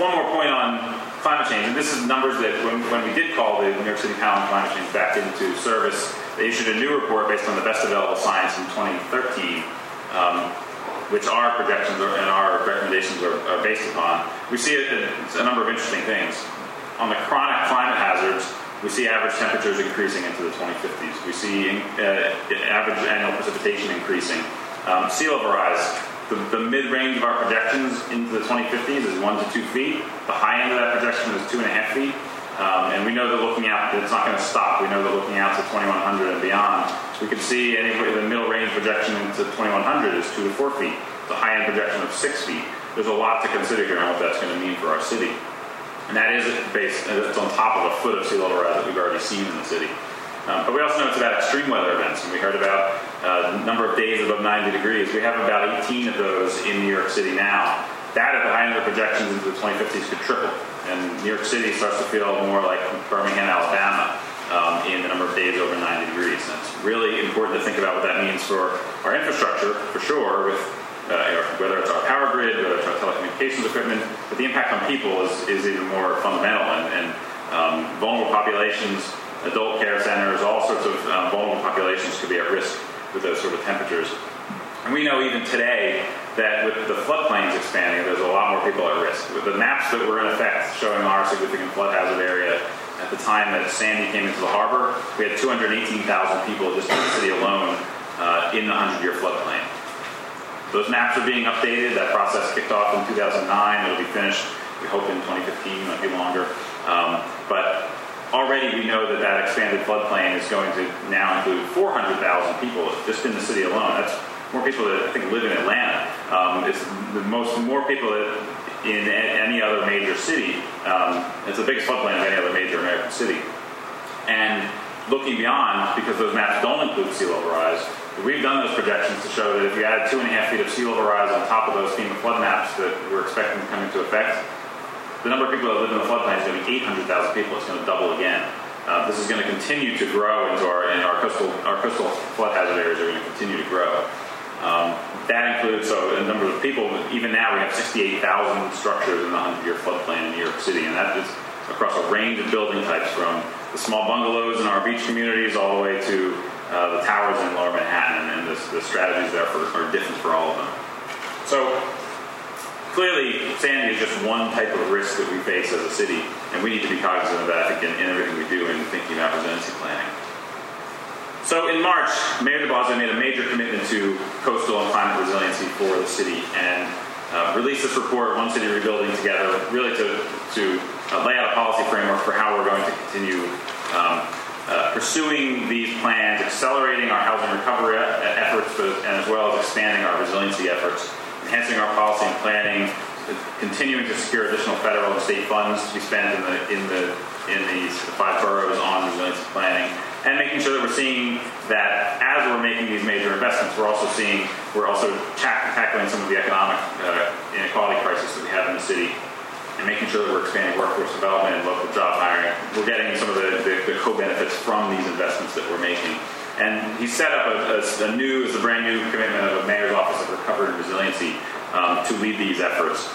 D: one more point on climate change, and this is numbers that when, when we did call the New York City Panel on Climate Change back into service, they issued a new report based on the best available science in 2013, um, which our projections are, and our recommendations are, are based upon. We see a, a, number of interesting things. On the chronic climate hazards, we see average temperatures increasing into the 2050s. We see uh, average annual precipitation increasing. Um, sea level rise the, the mid-range of our projections into the 2050s is one to two feet. The high end of that projection is two and a half feet. Um, and we know that looking out, it's not going to stop. We know that looking out to 2100 and beyond, we can see the middle range projection into 2100 is two to four feet. The high end projection of six feet. There's a lot to consider here on what that's going to mean for our city. And that is based, it's on top of a foot of sea level rise that we've already seen in the city. Um, but we also know it's about extreme weather events, and we heard about uh, number of days above 90 degrees. We have about 18 of those in New York City now. that at the high end of the projections into the 2050s could triple. And New York City starts to feel more like Birmingham, Alabama um, in the number of days over 90 degrees. And it's really important to think about what that means for our infrastructure, for sure, with uh, whether it's our power grid, whether it's our telecommunications equipment, but the impact on people is, is even more fundamental. And, and um, vulnerable populations, adult care centers, all sorts of um, vulnerable populations could be at risk with those sort of temperatures. And we know even today that with the floodplains expanding, there's a lot more people at risk. With the maps that were in effect showing our significant flood hazard area at the time that Sandy came into the harbor, we had 218,000 people just in the city alone uh, in the 100-year floodplain. Those maps are being updated. That process kicked off in 2009. It'll be finished, we hope, in 2015, might be longer. Um, but already we know that that expanded floodplain is going to now include 400,000 people just in the city alone. That's more people that I think live in Atlanta. Um, it's the most more people in any other major city. Um, it's the biggest floodplain of any other major American city. And looking beyond, because those maps don't include sea level rise, we've done those projections to show that if you add two and a half feet of sea level rise on top of those FEMA flood maps that we're expecting to come into effect, the number of people that live in the floodplain is going to be 800,000 people. It's going to double again. Uh, this is going to continue to grow into our and our coastal our coastal flood hazard areas are going to continue to grow. Um, that includes so a number of people. Even now, we have 68,000 structures in the 100-year floodplain in New York City, and that is across a range of building types, from the small bungalows in our beach communities all the way to uh, the towers in Lower Manhattan, and the, the strategies there for, are different for all of them. So clearly, Sandy is just one type of risk that we face as a city, and we need to be cognizant of that in, in everything we do in thinking about resiliency planning. So in March, Mayor de Blasio made a major commitment to coastal and climate resiliency for the city and uh, released this report, One City Rebuilding Together, really to, to uh, lay out a policy framework for how we're going to continue um, uh, pursuing these plans, accelerating our housing recovery efforts, and as well as expanding our resiliency efforts enhancing our policy and planning, continuing to secure additional federal and state funds to be spent in the in the in these five boroughs on resilience planning, and making sure that we're seeing that as we're making these major investments, we're also seeing we're also tackling some of the economic uh, inequality crisis that we have in the city, and making sure that we're expanding workforce development and local job hiring. We're getting some of the, the, the co-benefits from these investments that we're making. And he set up a, a, a new, as a brand new commitment of a mayor's office of recovery and resiliency um, to lead these efforts.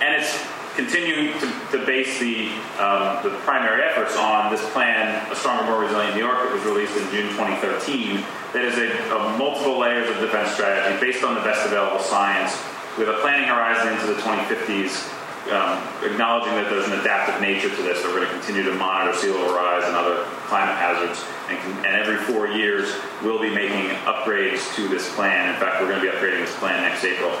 D: And it's continuing to, to base the, um, the primary efforts on this plan, A Stronger, More Resilient New York, that was released in June 2013, that is a, a multiple layers of defense strategy based on the best available science with a planning horizon into the 2050s um, acknowledging that there's an adaptive nature to this, that we're going to continue to monitor sea level rise and other climate hazards, and, and every four years we'll be making upgrades to this plan. In fact, we're going to be upgrading this plan next April.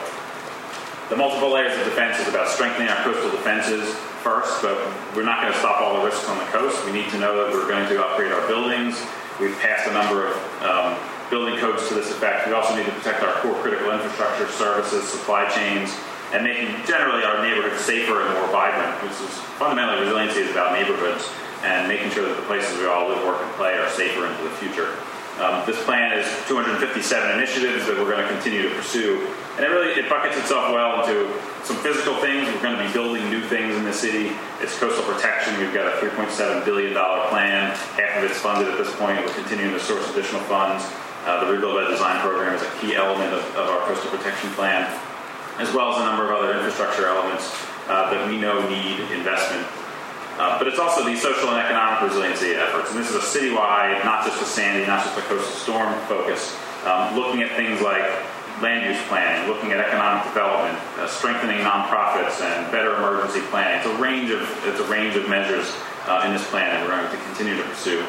D: The multiple layers of defense is about strengthening our coastal defenses first, but we're not going to stop all the risks on the coast. We need to know that we're going to upgrade our buildings. We've passed a number of um, building codes to this effect. We also need to protect our core critical infrastructure, services, supply chains, and making generally our neighborhoods safer and more vibrant, which is fundamentally resiliency is about neighborhoods and making sure that the places we all live, work, and play are safer into the future. Um, this plan is 257 initiatives that we're going to continue to pursue, and it really it buckets itself well into some physical things. We're going to be building new things in the city. It's coastal protection. We've got a 3.7 billion dollar plan. Half of it's funded at this point. We're continuing to source additional funds. Uh, the Rebuild by Design program is a key element of, of our coastal protection plan as well as a number of other infrastructure elements uh, that we know need investment. Uh, but it's also the social and economic resiliency efforts, and this is a citywide, not just a Sandy, not just a coastal storm focus, um, looking at things like land use planning, looking at economic development, uh, strengthening nonprofits, and better emergency planning. It's a range of it's a range of measures uh, in this plan that we're going to continue to pursue.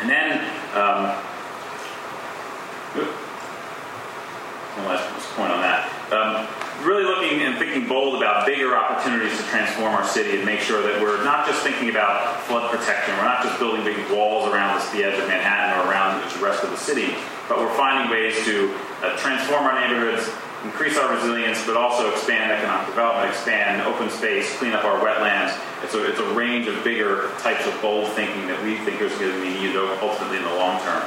D: And then, um, one last point on that. Um, really looking and thinking bold about bigger opportunities to transform our city and make sure that we're not just thinking about flood protection, we're not just building big walls around the edge of Manhattan or around the rest of the city, but we're finding ways to uh, transform our neighborhoods, increase our resilience, but also expand economic development, expand open space, clean up our wetlands. It's a, it's a range of bigger types of bold thinking that we think is going to be needed ultimately in the long term.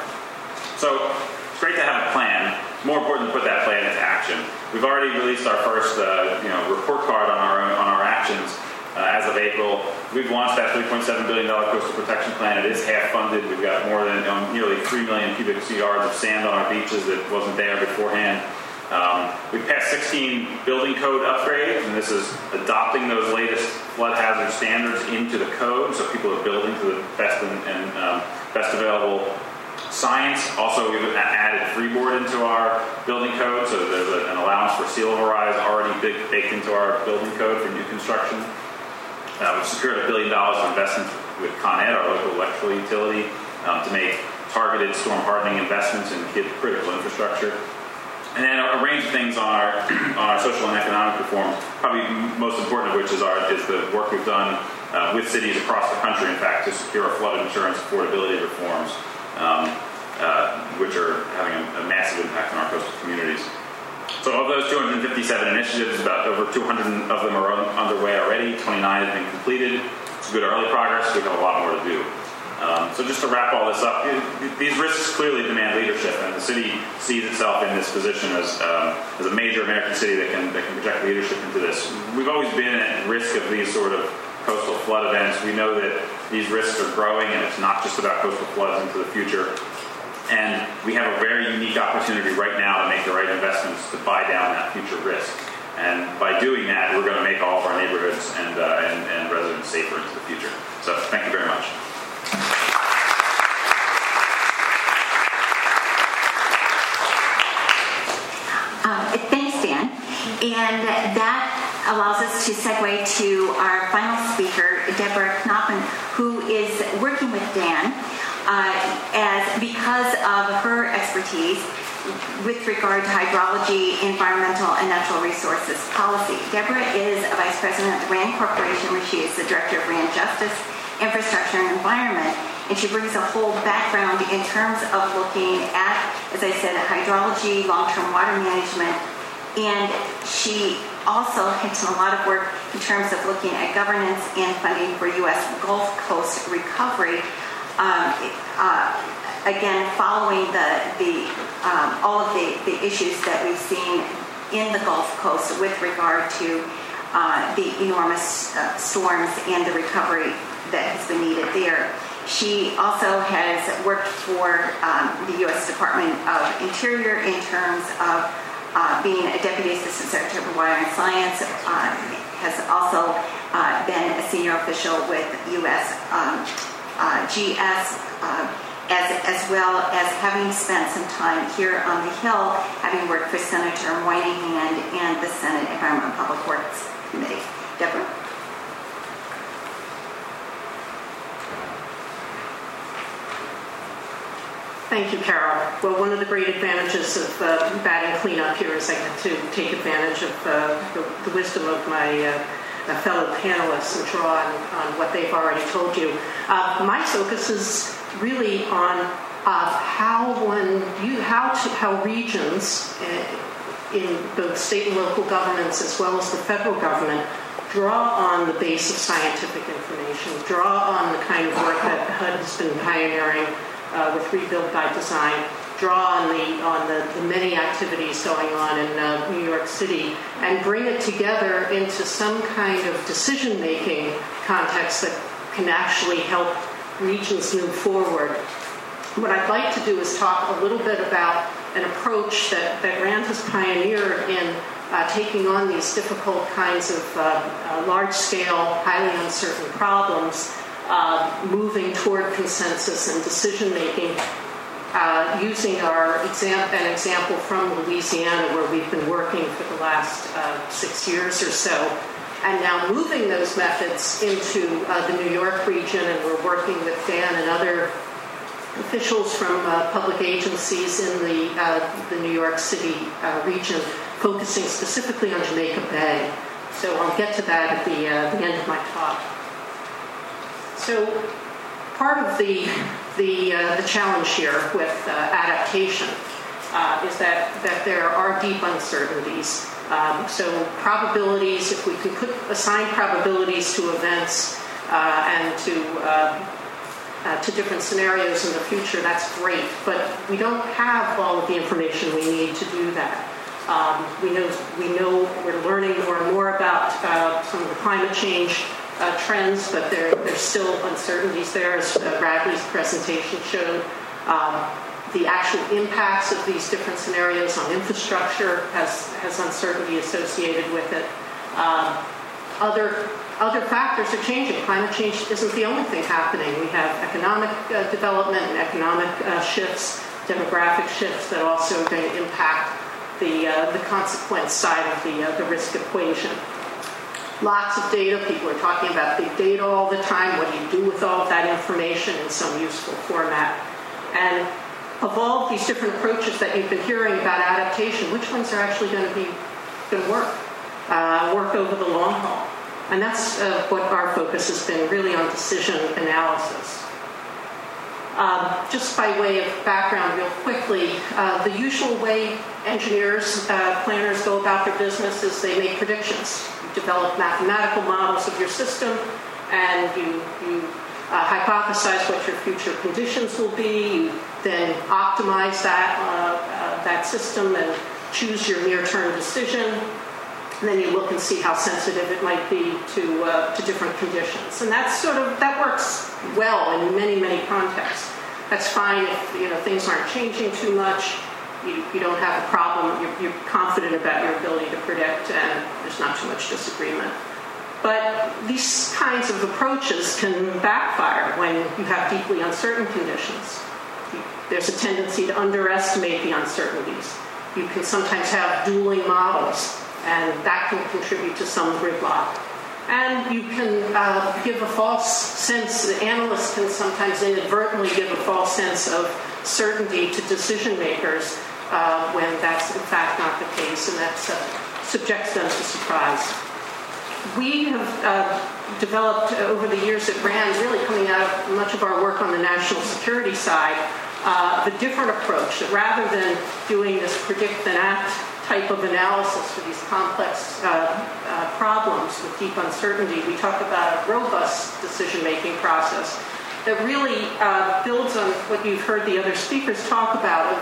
D: So it's great to have a plan. More important to put that plan into action. We've already released our first uh, you know, report card on our, on our actions uh, as of April. We've launched that $3.7 billion coastal protection plan. It is half funded. We've got more than um, nearly 3 million cubic yards of sand on our beaches that wasn't there beforehand. Um, we passed 16 building code upgrades, and this is adopting those latest flood hazard standards into the code, so people are building to the best and, and um, best available science. Also, we've added freeboard into our building code, so there's an allowance for sea level rise already baked into our building code for new construction. Uh, we've secured a billion dollars of investment with Con Ed, our local electrical utility, um, to make targeted storm hardening investments in critical infrastructure. And then a range of things on our (clears throat) on our social and economic reforms. Probably most important of which is our is the work we've done uh, with cities across the country. In fact, to secure flood insurance affordability reforms, um, uh, which are having a, a, massive impact on our coastal communities. So, of those 257 initiatives, about over 200 of them are underway already. 29 have been completed. It's good early progress. We have a lot more to do. Um, so just to wrap all this up, these risks clearly demand leadership, and the city sees itself in this position as, um, as a major American city that can, that can project leadership into this. We've always been at risk of these sort of coastal flood events. We know that these risks are growing, and it's not just about coastal floods into the future. And we have a very unique opportunity right now to make the right investments to buy down that future risk. And by doing that, we're going to make all of our neighborhoods and, uh, and, and residents safer into the future. So thank you very much. Uh, thanks, Dan.
A: And that allows us to segue to our final speaker, Deborah Knopman, who is working with Dan uh, as because of her expertise with regard to hydrology, environmental, and natural resources policy. Deborah is a vice president of the RAND Corporation, where she is the director of RAND Justice, Infrastructure, and Environment. And she brings a whole background in terms of looking at, as I said, hydrology, long-term water management, and she also had done a lot of work in terms of looking at governance and funding for U.S. Gulf Coast recovery. Um, uh, again, following the, the um, all of the, the issues that we've seen in the Gulf Coast with regard to uh, the enormous uh, storms and the recovery that has been needed there. She also has worked for um, the U.S. Department of Interior in terms of uh, being a Deputy Assistant Secretary for Water and Science, uh, has also uh, been a senior official with U.S. Um, uh, GS, uh, as, as well as having spent some time here on the Hill, having worked for Senator Moynihan and the Senate Environment and Public Works Committee. Deborah?
E: Thank you, Carol. Well, one of the great advantages of uh, batting cleanup here is I get to take advantage of uh, the, the, wisdom of my uh, fellow panelists and draw on, on, what they've already told you. Uh, my focus is really on uh, how when you how to, how regions uh, in both state and local governments as well as the federal government draw on the base of scientific information, draw on the kind of work that HUD has been pioneering uh, with Rebuild by Design draw on the on the, the many activities going on in uh, New York City and bring it together into some kind of decision making context that can actually help regions move forward. What I'd like to do is talk a little bit about an approach that, that RAND has pioneered in uh, taking on these difficult kinds of uh, uh large scale, highly uncertain problems uh, moving toward consensus and decision making. Uh, using our exam- an example from Louisiana, where we've been working for the last uh, six years or so, and now moving those methods into uh, the New York region, and we're working with Dan and other officials from uh, public agencies in the uh, the New York City region, focusing specifically on Jamaica Bay. So I'll get to that at the, the end of my talk. So part of the the, uh, the challenge here with uh, adaptation uh, is that that there are deep uncertainties. Um, so probabilities, if we can put assign probabilities to events uh, and to uh, uh, to different scenarios in the future, that's great. But we don't have all of the information we need to do that. Um, we know we know we're learning more and more about uh, some of the climate change uh, trends, but there, there's still uncertainties there, as uh, Radley's presentation showed. Um, the actual impacts of these different scenarios on infrastructure has, has uncertainty associated with it. Um, other, other factors are changing. Climate change isn't the only thing happening. We have economic uh, development and economic uh, shifts, demographic shifts that also are going to impact the, uh, the consequence side of the, uh, the risk equation. Lots of data. People are talking about big data all the time. What do you do with all of that information in some useful format? And of all of these different approaches that you've been hearing about adaptation, which ones are actually going to be going to work, uh, work over the long haul? And that's uh, what our focus has been really on decision analysis. Um, just by way of background, real quickly, uh, the usual way engineers, uh, planners go about their business is they make predictions. You develop mathematical models of your system, and you, you uh, hypothesize what your future conditions will be. You then optimize that uh, uh, that system and choose your near-term decision. And then you look and see how sensitive it might be to uh, to different conditions, and that's sort of that works well in many many contexts. That's fine if you know things aren't changing too much. You, you don't have a problem. You're, you're confident about your ability to predict, and there's not too much disagreement. But these kinds of approaches can backfire when you have deeply uncertain conditions. There's a tendency to underestimate the uncertainties. You can sometimes have dueling models, and that can contribute to some gridlock. And you can uh, give a false sense, analysts can sometimes inadvertently give a false sense of certainty to decision makers uh, when that's in fact not the case, and that uh, subjects them to surprise. We have uh, developed over the years at RAND, really coming out of much of our work on the national security side, uh, the different approach. That rather than doing this predict and act type of analysis for these complex uh, uh problems with deep uncertainty, we talk about a robust decision making process that really uh, builds on what you've heard the other speakers talk about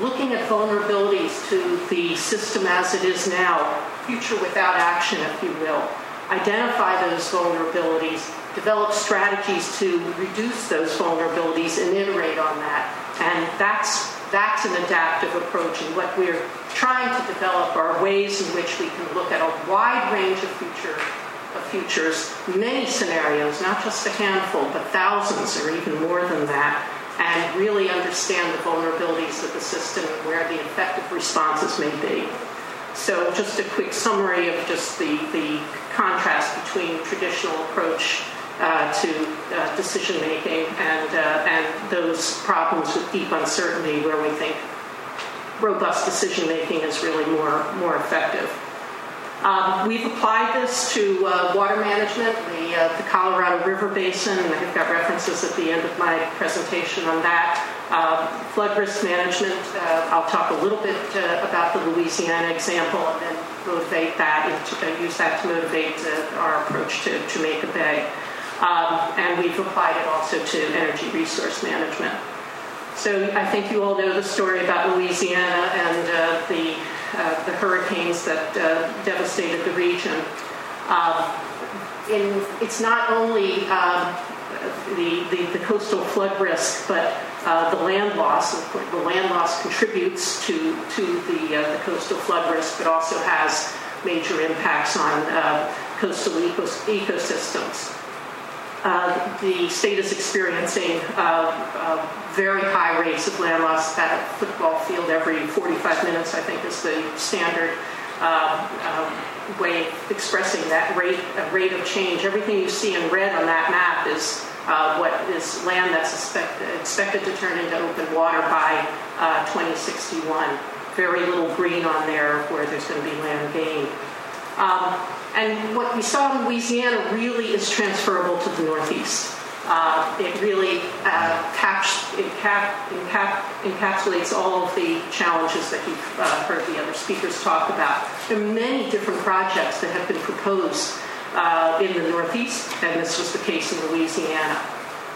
E: looking at vulnerabilities to the system as it is now, future without action, if you will. Identify those vulnerabilities, develop strategies to reduce those vulnerabilities and iterate on that. And that's that's an adaptive approach. And what we're trying to develop are ways in which we can look at a wide range of future of futures, many scenarios, not just a handful, but thousands or even more than that, and really understand the vulnerabilities of the system and where the effective responses may be. So just a quick summary of just the, the contrast between traditional approach uh, to uh, decision making and, uh, and those problems with deep uncertainty where we think robust decision making is really more, more effective. Um, we've applied this to uh, water management, the, uh, the, Colorado River Basin, and I've got references at the end of my presentation on that. Uh, flood risk management, uh, I'll talk a little bit uh, about the Louisiana example and then motivate that, and use that to motivate our approach to Jamaica Bay. Um, and we've applied it also to energy resource management. So I think you all know the story about Louisiana and uh, the, uh, the hurricanes that uh, devastated the region. Um, in, it's not only um, the, the, the, coastal flood risk, but uh, the land loss. The land loss contributes to, to the, uh, the coastal flood risk, but also has major impacts on uh, coastal ecos- ecosystems. Uh, the state is experiencing very high rates of land loss at a football field every 45 minutes, I think is the standard um, um, way of expressing that rate, rate of change. Everything you see in red on that map is uh, what is land that's expected, expected to turn into open water by uh, 2061. Very little green on there where there's going to be land gain. Um, and what we saw in Louisiana really is transferable to the Northeast. Uh, it really uh, caps, encap, encap, encapsulates all of the challenges that you've uh, heard the other speakers talk about. There are many different projects that have been proposed uh, in the Northeast, and this was the case in Louisiana.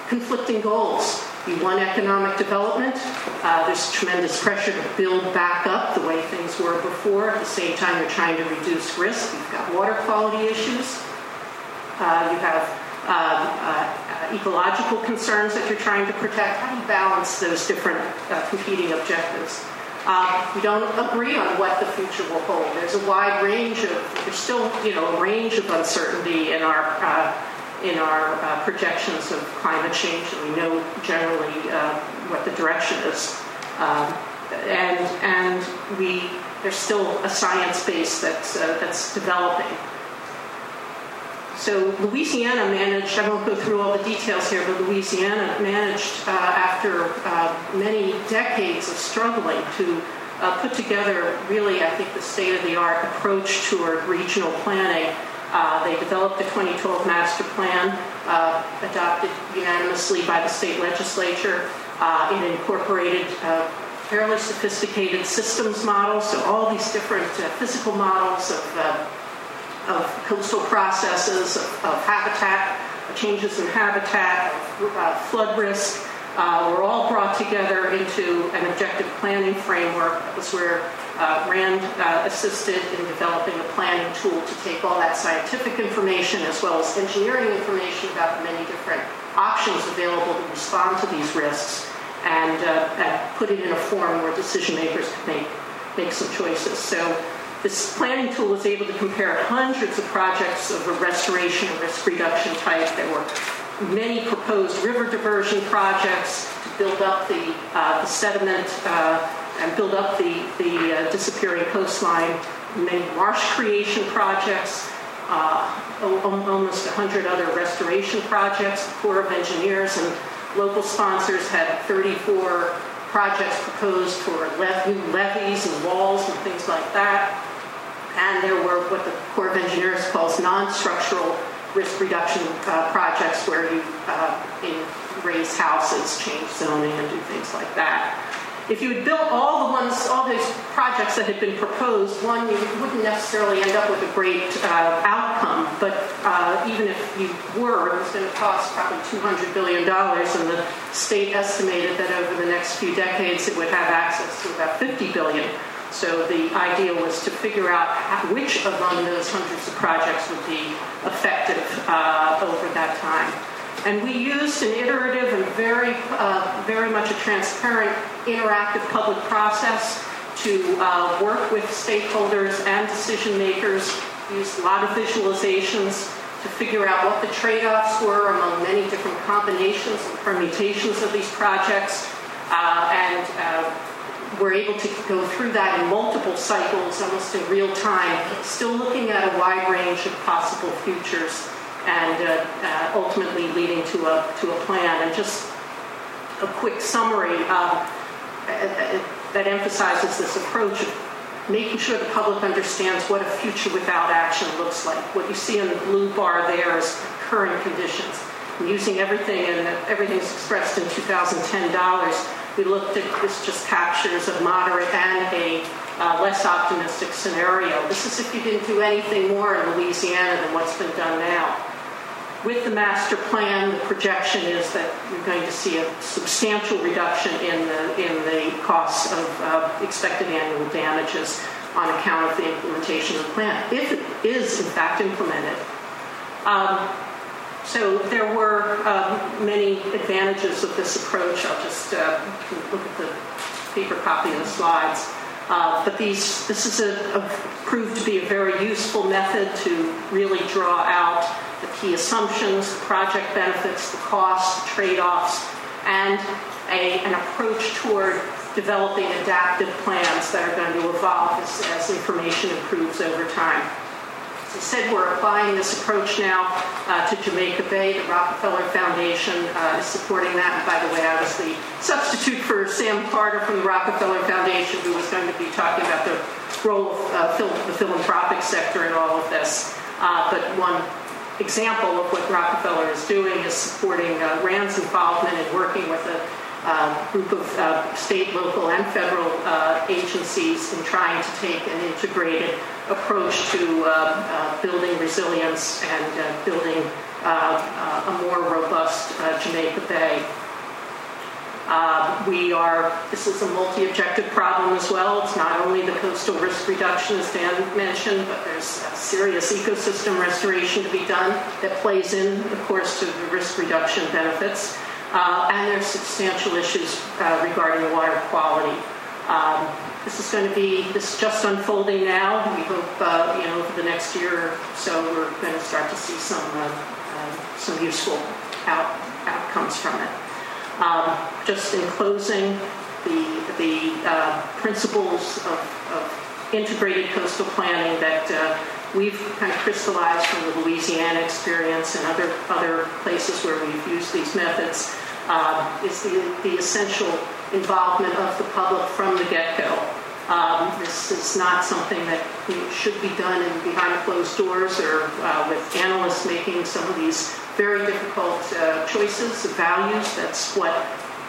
E: Conflicting goals We want economic development. Uh, there's tremendous pressure to build back up the way things were before. At the same time, you're trying to reduce risk. You've got water quality issues. Uh, you have um, uh, ecological concerns that you're trying to protect. How do you balance those different uh, competing objectives? Uh, we don't agree on what the future will hold. There's a wide range of, there's still, you know, a range of uncertainty in our uh, in our uh, projections of climate change, and we know generally uh, what the direction is. Um, and and we there's still a science base that's uh, that's developing. So Louisiana managed, I won't go through all the details here, but Louisiana managed, uh, after uh, many decades of struggling, to put together really, I think, the state of the art approach toward regional planning. Uh, they developed the 2012 master plan, uh, adopted unanimously by the state legislature. Uh, it incorporated fairly sophisticated systems models, so all these different physical models of of coastal processes, of, of habitat, changes in habitat, uh, flood risk, uh, were all brought together into an objective planning framework. That was where uh, RAND uh, assisted in developing a planning tool to take all that scientific information as well as engineering information about the many different options available to respond to these risks and, uh, and put it in a form where decision makers could make, make some choices. So this planning tool was able to compare hundreds of projects of a restoration and risk reduction type. There were many proposed river diversion projects to build up the, uh, the sediment uh, and build up the, the uh, disappearing coastline, many marsh creation projects, uh, almost 100 other restoration projects. The Corps of Engineers and local sponsors had 34 projects proposed for new levees and walls and things like that and there were what the Corps of Engineers calls non-structural risk reduction uh, projects where you uh, raise houses, change zoning, and do things like that. If you had built all the ones, all those projects that had been proposed, one, you wouldn't necessarily end up with a great uh, outcome. But uh, even if you were, it was going to cost probably $200 billion, and the state estimated that over the next few decades it would have access to about 50 billion. So the idea was to figure out which among those hundreds of projects would be effective uh, over that time. And we used an iterative and very, uh, very much a transparent, interactive public process to uh, work with stakeholders and decision makers. Used a lot of visualizations to figure out what the trade-offs were among many different combinations and permutations of these projects, uh, and uh, we're able to go through that in multiple cycles, almost in real time, still looking at a wide range of possible futures and uh, uh, ultimately leading to a, to a plan. And just a quick summary uh, that emphasizes this approach of making sure the public understands what a future without action looks like. What you see in the blue bar there is current conditions. I'm using everything, and everything's expressed in 2010 dollars we looked at this just captures a moderate and a uh, less optimistic scenario. This is if you didn't do anything more in Louisiana than what's been done now. With the master plan, the projection is that you're going to see a substantial reduction in the, in the costs of uh, expected annual damages on account of the implementation of the plan, if it is in fact implemented. Um, so there were um, many advantages of this approach. I'll just uh, look at the paper copy of the slides. Uh, but these, this is a, a, proved to be a very useful method to really draw out the key assumptions, the project benefits, the costs, the trade-offs, and a, an approach toward developing adaptive plans that are going to evolve as, as information improves over time. Said, we're applying this approach now uh, to Jamaica Bay. The Rockefeller Foundation uh, is supporting that. And by the way, I was the substitute for Sam Carter from the Rockefeller Foundation, who was going to be talking about the role of uh, the philanthropic sector in all of this. Uh, but one example of what Rockefeller is doing is supporting uh, RAND's involvement in working with a uh, group of uh, state, local, and federal uh, agencies in trying to take an integrated approach to uh, uh, building resilience and uh, building a more robust Jamaica Bay. Uh, we are, this is a multi-objective problem as well. It's not only the coastal risk reduction, as Dan mentioned, but there's serious ecosystem restoration to be done that plays in, of course, to the risk reduction benefits. Uh, and there's substantial issues uh, regarding water quality. Um, this is going to be, this is just unfolding now. We hope, uh, you know, over the next year or so, we're going to start to see some, uh, uh, some useful out, outcomes from it. Um, just in closing, the, the uh, principles of, of, integrated coastal planning that uh, we've kind of crystallized from the Louisiana experience and other, other places where we've used these methods uh, is the, the essential involvement of the public from the get-go. Um, this is not something that you know, should be done in behind closed doors or uh, with analysts making some of these very difficult uh, choices of values. That's what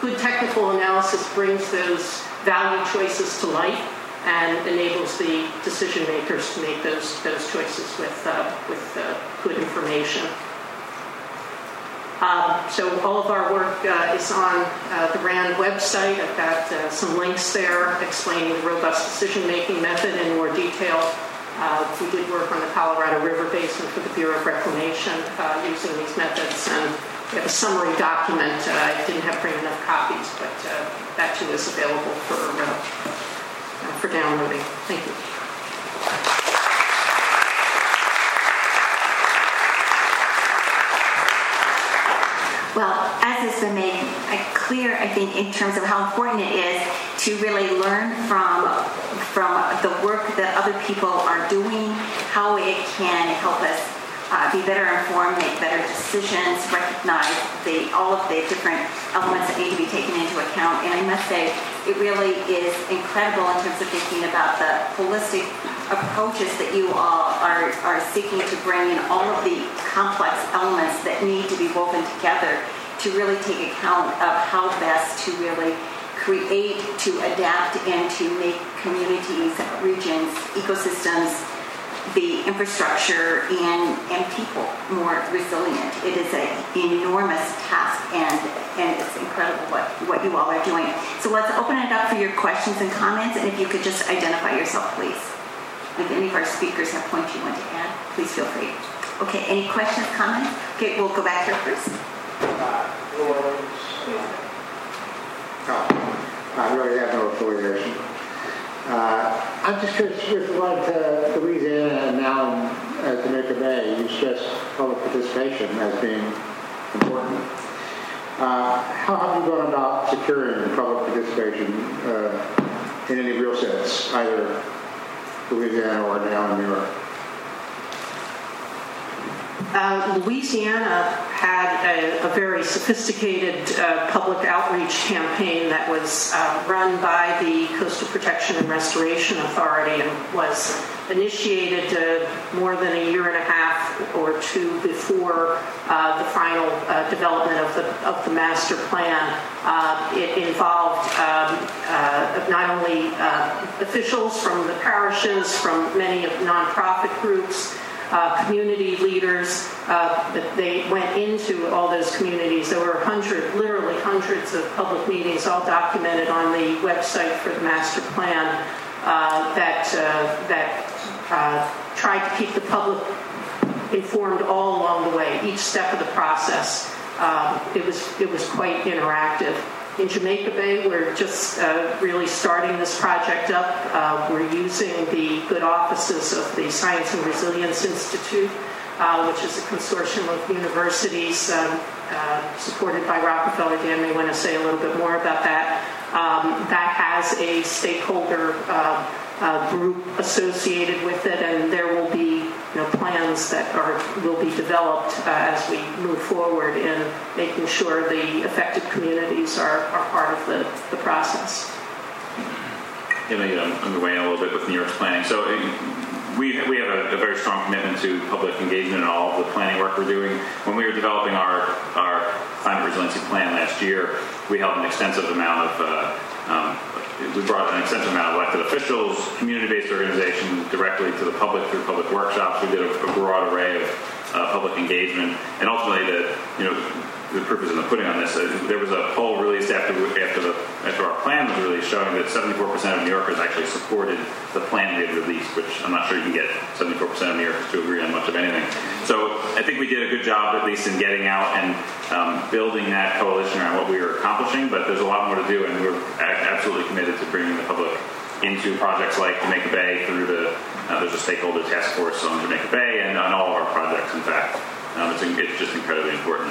E: good technical analysis brings those value choices to light and enables the decision makers to make those those choices with uh, with uh, good information. Um, so all of our work uh, is on uh, the RAND website. I've got uh, some links there explaining the robust decision-making method in more detail. Uh, we did work on the Colorado River Basin for the Bureau of Reclamation uh, using these methods, and we have a summary document. Uh, I didn't have bring enough copies, but that too is available for for downloading. Thank you.
A: Well, as has been made uh, clear, I think, in terms of how important it is to really learn from from the work that other people are doing, how it can help us uh, be better informed, make better decisions, recognize the, all of the different elements that need to be taken into account. And I must say, it really is incredible in terms of thinking about the holistic approaches that you all are, are seeking to bring in all of the complex elements that need to be woven together to really take account of how best to really create, to adapt, and to make communities, regions, ecosystems, the infrastructure and, and people more resilient. It is an enormous task and, and it's incredible what, what you all are doing. So let's open it up for your questions and comments and if you could just identify yourself please. If any of our speakers have points you want to add, please feel free. Okay, any questions, comments? Okay, we'll go back here first. Uh,
F: oh, I really have no affiliation. Uh, I'm just curious with what uh, Louisiana and now in uh, Jamaica Bay, you stress public participation as being important. Uh, how have you gone about securing public participation uh, in any real sense, either Louisiana or now in New York?
E: Uh, Louisiana had a, a very sophisticated uh, public outreach campaign that was uh, run by the Coastal Protection and Restoration Authority and was initiated uh, more than a year and a half or two before uh, the final uh, development of the, of the master plan. it involved um, not only officials from the parishes, from many of nonprofit groups, uh, community leaders. Uh, they went into all those communities. There were hundreds, literally hundreds of public meetings, all documented on the website for the master plan uh, that uh, that uh, tried to keep the public informed all along the way, each step of the process. Um, it was it was quite interactive in Jamaica Bay. We're just uh, really starting this project up. Uh, we're using the good offices of the Science and Resilience Institute, uh, which is a consortium of universities um, uh, supported by Rockefeller. Dan may want to say a little bit more about that. Um, that has a stakeholder uh, uh, group associated with it, and there will be you know, plans that are will be developed uh, as we move forward in making sure the affected communities are, are part of the, the process.
D: Yeah, maybe I'm, going a little bit with New York's planning. So uh, we, we have a, a, very strong commitment to public engagement in all of the planning work we're doing. When we were developing our, our climate resiliency plan last year, we held an extensive amount of uh, um, we brought an extensive amount of elected officials, community-based organizations directly to the public through public workshops. We did a, a broad array of uh, public engagement, and ultimately, the you know the proof is in the pudding on this. There was a poll released after after the after our plan was released, showing that 74% of New Yorkers actually supported the plan we had released. Which I'm not sure you can get 74% of New Yorkers to agree on much of anything. So I think we did a good job, at least in getting out and um, building that coalition around what we were accomplishing. But there's a lot more to do, and we're absolutely committed to bringing the public into projects like Jamaica Bay through the uh, there's a stakeholder task force on Jamaica Bay and on all of our projects. In fact, um, it's, it's just incredibly important.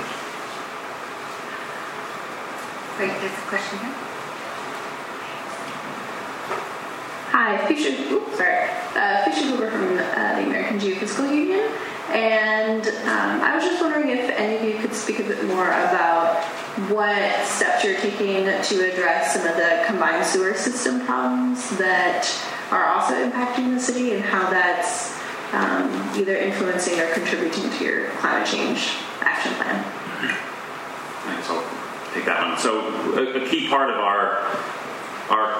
G: Hi, Fisher, oops, sorry, uh, Fisher Hoover from uh, the American Geophysical Union. And um, I was just wondering if any of you could speak a bit more about what steps you're taking to address some of the combined sewer system problems that are also impacting the city and how that's um, either influencing or contributing to your climate change action plan.
D: Take that one. So a, a key part of our our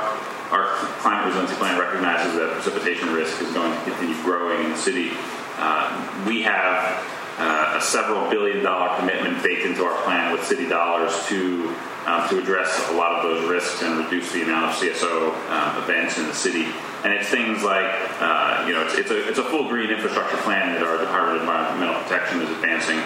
D: our climate resiliency plan recognizes that precipitation risk is going to continue growing in the city. Uh, we have uh, a several billion dollar commitment baked into our plan with city dollars to um, to address a lot of those risks and reduce the amount of CSO uh, events in the city. And it's things like, uh, you know, it's, it's, a, it's a full green infrastructure plan that our Department of Environmental Protection is advancing.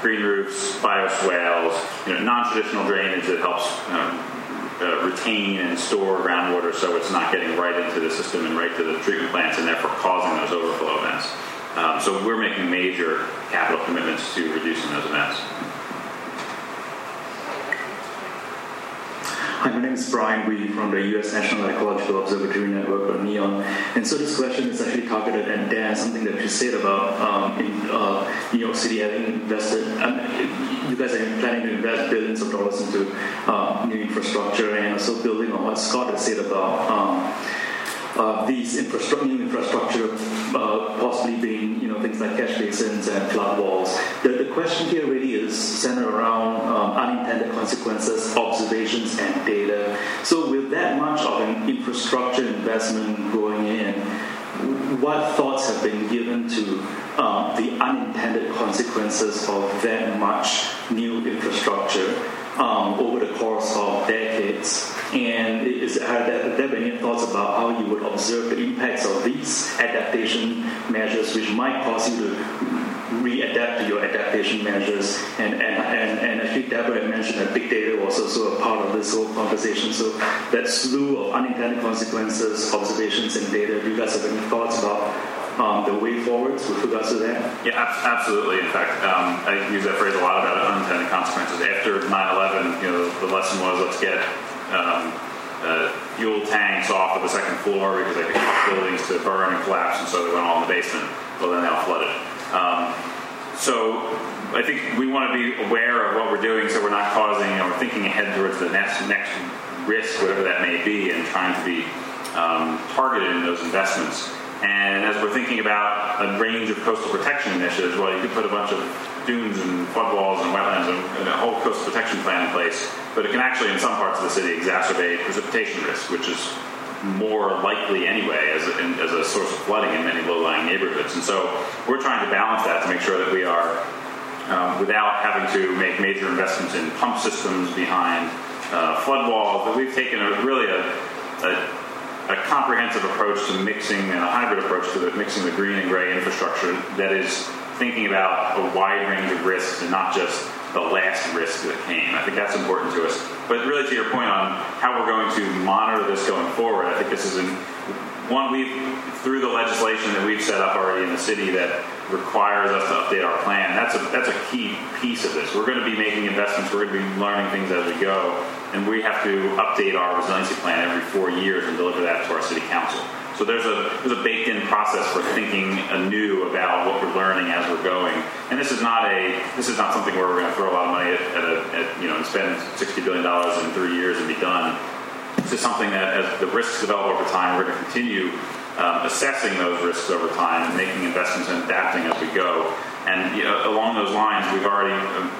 D: Green roofs, bioswales, you know, non-traditional drainage that helps um, uh, retain and store groundwater so it's not getting right into the system and right to the treatment plants and therefore causing those overflow events. Um, so we're making major capital commitments to reducing those events.
H: Hi, my name is Brian Wee from the U.S. National Ecological Observatory Network, or NEON. And so this question is actually targeted at Dan, something that you said about um, in uh, New York City having invested, um, you guys are planning to invest billions of dollars into uh, new infrastructure and also building on what Scott has said about um, uh, these infrastructure, new infrastructure uh, possibly being, you know, things like catch basins and flood walls. The, the question here really is centered around um, unintended consequences, observations, and data. So, with that much of an infrastructure investment going in, what thoughts have been given to um, the unintended consequences of that much new infrastructure um, over the course of decades? And is, have there been any thoughts about how you would observe the impacts of these adaptation measures, which might cause you to readapt to your adaptation measures? And, and, and, and I think Deborah mentioned that big data was also a part of this whole conversation. So that slew of unintended consequences, observations, and data, do you guys have any thoughts about um, the way forwards with regards to that?
D: Yeah, absolutely. In fact, um, I use that phrase a lot about unintended consequences. After 9/11, you know, the lesson was let's get um, uh, fuel tanks off of the second floor because they could cause buildings to burn and collapse, and so they went all in the basement. Well, then they all flooded. Um, so I think we want to be aware of what we're doing, so we're not causing, you know, thinking ahead towards the next next risk, whatever that may be, and trying to be um, targeted in those investments. And as we're thinking about a range of coastal protection initiatives, well, you could put a bunch of dunes and flood walls and wetlands and, a whole coastal protection plan in place, but it can actually, in some parts of the city, exacerbate precipitation risk, which is more likely anyway as a, as a source of flooding in many low-lying neighborhoods. And so we're trying to balance that to make sure that we are, um, without having to make major investments in pump systems behind uh, flood walls, that we've taken a really a, a a comprehensive approach to mixing and a hybrid approach to the, mixing the green and gray infrastructure that is thinking about a wide range of risks and not just the last risk that came. I think that's important to us. But really, to your point on how we're going to monitor this going forward, I think this is an, one we've through the legislation that we've set up already in the city that requires us to update our plan. That's a that's a key piece of this. We're going to be making investments. We're going to be learning things as we go, and we have to update our resiliency plan every four years and deliver that to our city council. So there's a there's a baked-in process for thinking anew about what we're learning as we're going. And this is not a this is not something where we're going to throw a lot of money at, at, a, at you know and spend sixty billion dollars in three years and be done. This is something that as the risks develop over time, we're going to continue um, assessing those risks over time and making investments and adapting as we go. And you know, along those lines, we've already um,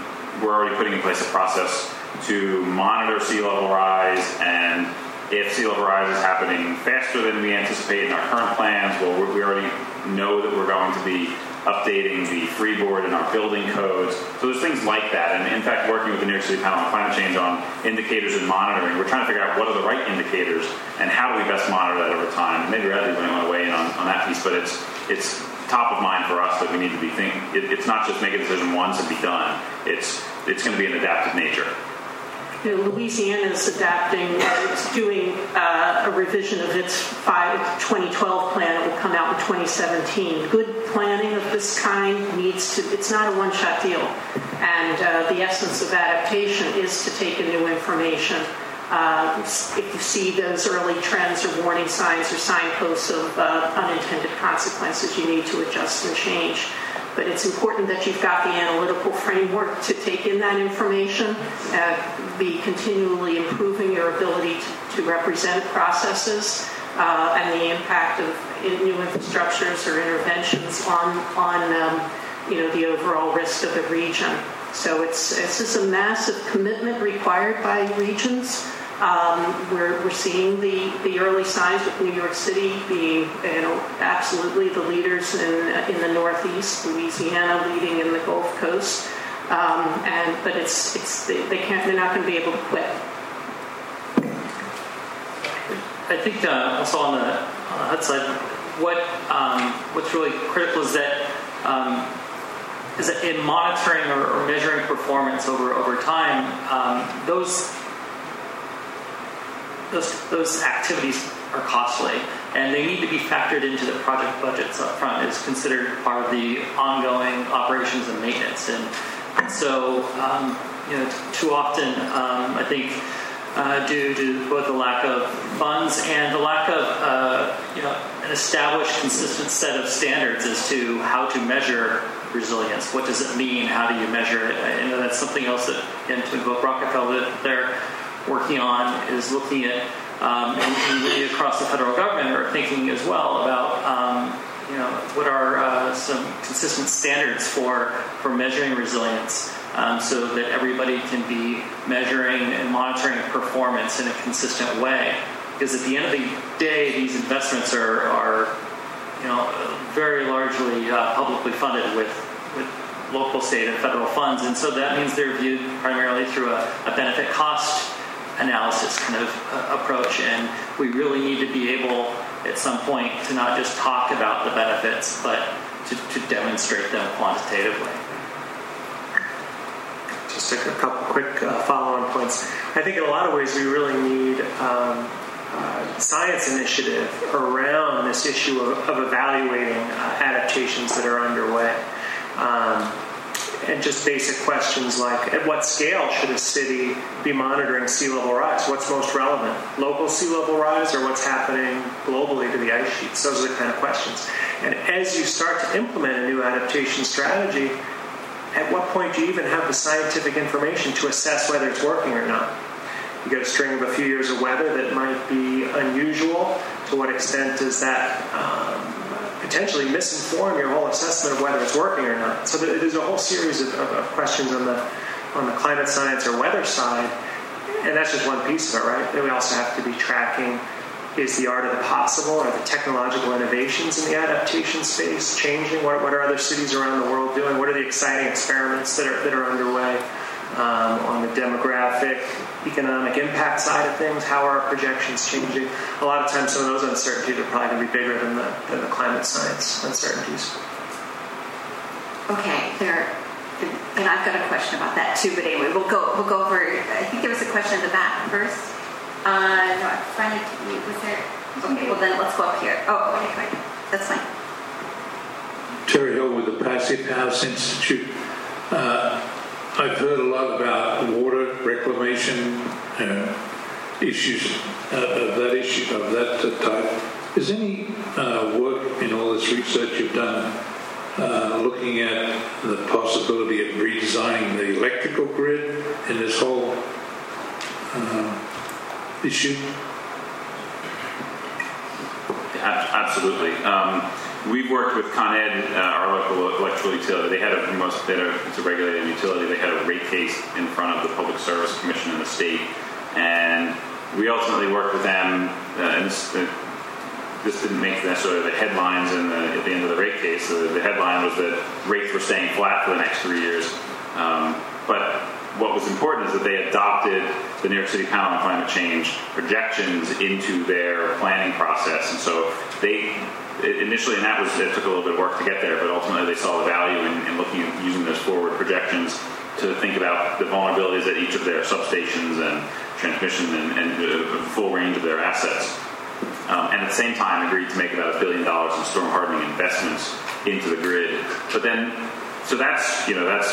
D: we're already putting in place a process to monitor sea level rise and if sea level rise is happening faster than we anticipate in our current plans, well, we already know that we're going to be updating the freeboard and our building codes. So there's things like that. And in fact, working with the New York City Panel on Climate Change on indicators and monitoring, we're trying to figure out what are the right indicators and how do we best monitor that over time. And maybe Radley might want to weigh in on, on that piece, but it's it's top of mind for us that we need to be thinking. It, it's not just make a decision once and be done. It's it's going to be an adaptive nature.
E: You know, Louisiana is adapting, it's doing uh, a revision of its five, 2012 plan. It will come out in 2017. Good planning of this kind needs to, it's not a one shot deal. And uh, the essence of adaptation is to take in new information. Uh, if you see those early trends or warning signs or signposts of uh, unintended consequences, you need to adjust and change but it's important that you've got the analytical framework to take in that information, uh, be continually improving your ability to, to represent processes uh, and the impact of new infrastructures or interventions on, on um, you know, the overall risk of the region. So it's, it's just a massive commitment required by regions. Um, we're, we're seeing the, the early signs with New York City being, you know, absolutely the leaders in, in the Northeast, Louisiana leading in the Gulf Coast. Um, and but it's it's they, can't they're not going to be able to quit.
C: I think uh, also on the, on the HUD side, what um, what's really critical is that um, is that in monitoring or, or, measuring performance over over time, um, those those, those activities are costly and they need to be factored into the project budgets up front It's considered part of the ongoing operations and maintenance. And, so, um, you know, too often, um, I think, uh, due to both the lack of funds and the lack of, uh, you know, an established, consistent set of standards as to how to measure resilience. What does it mean? How do you measure it? And that's something else that, and to invoke Rockefeller, there working on is looking at, um, and, and across the federal government are thinking as well about, um, you know, what are uh, some consistent standards for, for measuring resilience um, so that everybody can be measuring and monitoring performance in a consistent way. Because at the end of the day, these investments are, are you know, very largely uh, publicly funded with, with local, state, and federal funds, and so that means they're viewed primarily through a, a benefit cost analysis kind of uh, approach. And we really need to be able at some point to not just talk about the benefits, but to, to demonstrate them quantitatively.
B: Just a, couple quick uh, follow-on points. I think in a lot of ways we really need um, uh, science initiative around this issue of, of evaluating uh, adaptations that are underway. Um, and just basic questions like at what scale should a city be monitoring sea level rise? What's most relevant? Local sea level rise or what's happening globally to the ice sheets? Those are the kind of questions. And as you start to implement a new adaptation strategy, at what point do you even have the scientific information to assess whether it's working or not? You get a string of a few years of weather that might be unusual. To what extent does that um, potentially misinform your whole assessment of whether it's working or not. So there's a whole series of, of, of questions on the on the climate science or weather side, and that's just one piece of it, right? Then we also have to be tracking is the art of the possible? Are the technological innovations in the adaptation space changing? What, what are other cities around the world doing? What are the exciting experiments that are, that are underway? um, on the demographic, economic impact side of things. How are our projections changing? A lot of times, some of those uncertainties are probably going to be bigger than the, than the climate science uncertainties.
A: Okay, there. And I've got a question about that too, but anyway, we'll go we'll go over. I think there was a question in the back first. Uh, no, I finally was there. Okay, well then let's go up here. Oh, okay, great. That's fine.
I: Terry Hill with the Passive House Institute. Uh, I've heard a lot about water reclamation issues uh, of that issue of that type. Is any uh, work in all this research you've done uh, looking at the possibility of redesigning the electrical grid in this whole uh, issue?
D: Absolutely. Um, We've worked with Con Ed, uh, our local electrical utility. They had a most they had a, it's a regulated utility. They had a rate case in front of the Public Service Commission in the state, and we ultimately worked with them, uh, and this, uh, this didn't make necessarily the headlines in the, at the end of the rate case. The, the headline was that rates were staying flat for the next three years. Um, but what was important is that they adopted the New York City Panel on Climate Change projections into their planning process. And so they initially, and that was it took a little bit of work to get there, but ultimately they saw the value in, in looking at using those forward projections to think about the vulnerabilities at each of their substations and transmission and, and a full range of their assets. Um, and at the same time agreed to make about a billion dollars in storm hardening investments into the grid. But then, so that's you know that's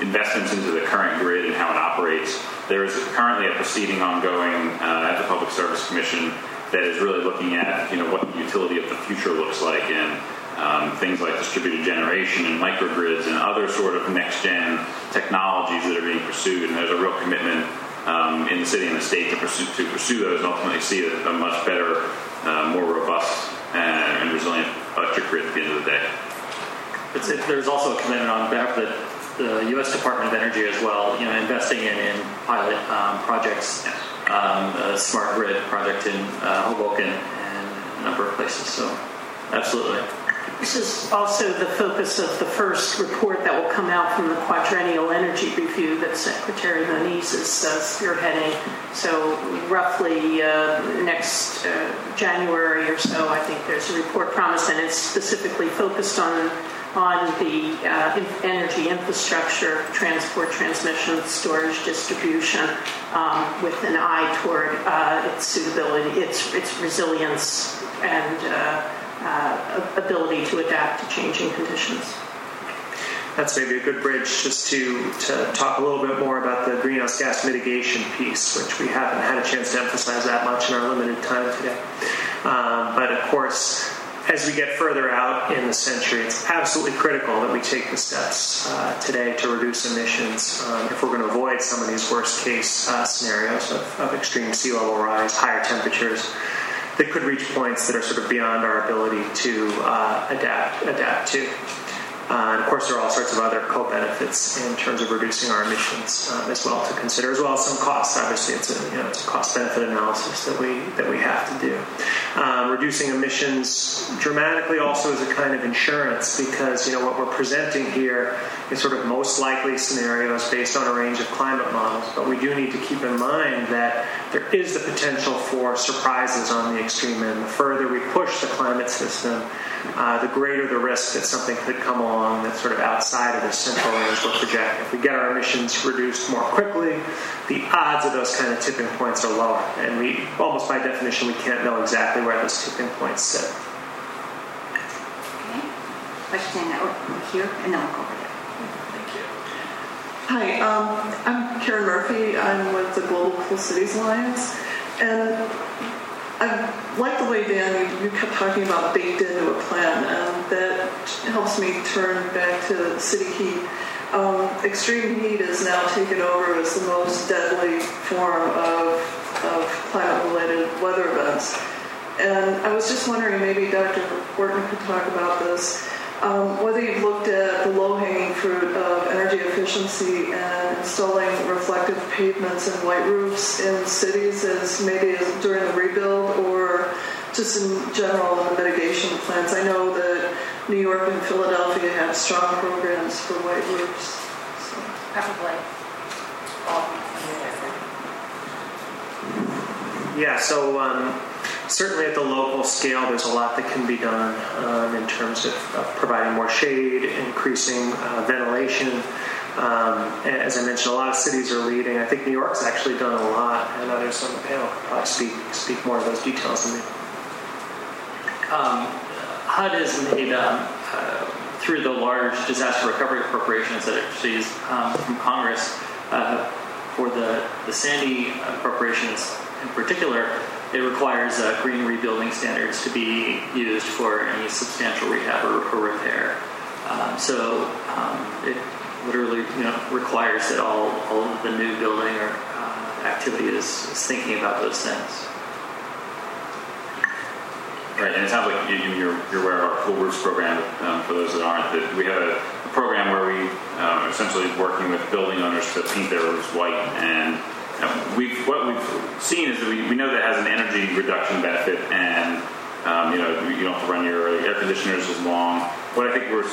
D: investments into the current grid and how it operates. There is currently a proceeding ongoing uh, at the Public Service Commission that is really looking at you know what the utility of the future looks like and um, things like distributed generation and microgrids and other sort of next gen technologies that are being pursued. And there's a real commitment um, in the city and the state to pursue, to pursue those and ultimately see a, a much better, uh, more robust and, and resilient electric grid at the end of the day.
C: It, there's also a commitment on behalf of the the U.S. Department of Energy as well, you know, investing in, in pilot um, projects, um, a smart grid project in uh, Hoboken and a number of places. So, absolutely.
E: This is also the focus of the first report that will come out from the quadrennial energy review that Secretary Moniz is uh, spearheading. So, roughly uh, next uh, January or so, I think there's a report promised, and it's specifically focused on on the uh, energy infrastructure, transport, transmission, storage, distribution, um, with an eye toward uh, its suitability, its, its resilience, and uh, uh ability to adapt to changing conditions.
B: That's maybe a good bridge just to, to talk a little bit more about the greenhouse gas mitigation piece, which we haven't had a chance to emphasize that much in our limited time today. Um, but of course, as we get further out in the century, it's absolutely critical that we take the steps uh, today to reduce emissions um, if we're going to avoid some of these worst case uh, scenarios of, of, extreme sea level rise, higher temperatures that could reach points that are sort of beyond our ability to uh, adapt adapt to. Uh, and of course, there are all sorts of other co-benefits in terms of reducing our emissions um, as well to consider, as well as some costs. Obviously, it's a, you know, a cost-benefit analysis that we that we have to do. Um, reducing emissions dramatically also is a kind of insurance because you know what we're presenting here is sort of most likely scenarios based on a range of climate models. But we do need to keep in mind that there is the potential for surprises on the extreme end. The further we push the climate system uh, the greater the risk that something could come along that's sort of outside of the central range we're projecting. If we get our emissions reduced more quickly, the odds of those kind of tipping points are lower. And we, almost by definition, we can't know exactly where those tipping points sit.
A: Okay. Question over here, and then we'll go over there.
J: Thank you. Hi, um, I'm Karen Murphy. I'm with the Global Cool Cities Alliance. And I like the way, Dan, you, you kept talking about baked into a plan, and that helps me turn back to city heat. Um, extreme heat is now taken over as the most deadly form of, of climate related weather events. And I was just wondering, maybe Dr. Horton could talk about this. Um, whether you've looked at the low-hanging fruit of energy efficiency and installing reflective pavements and white roofs in cities as maybe as during the rebuild or just in general in the mitigation plans. I know that New York and Philadelphia have strong programs for white roofs.
A: So. Probably all
B: Yeah, so um, certainly at the local scale, there's a lot that can be done um, in terms of, of, providing more shade, increasing uh, ventilation. Um, as I mentioned, a lot of cities are leading. I think New York's actually done a lot, and others on the panel could probably speak speak more of those details than me.
C: Um, HUD has made um, uh, through the large disaster recovery appropriations that it receives um, from Congress uh, for the the Sandy appropriations in particular it requires uh, green rebuilding standards to be used for any substantial rehab or, or repair. Um, so um, it literally you know, requires that all, all of the new building or uh, activity is, is, thinking about those things.
D: Right, and it sounds like you, are you're, aware of our Cool Roofs program. Um, for those that aren't, that we have a, program where we um, are essentially working with building owners to paint their roofs white and uh, we've, what we've seen is that we, we know that has an energy reduction benefit, and um, you know you don't have to run your air conditioners as long. What I think we're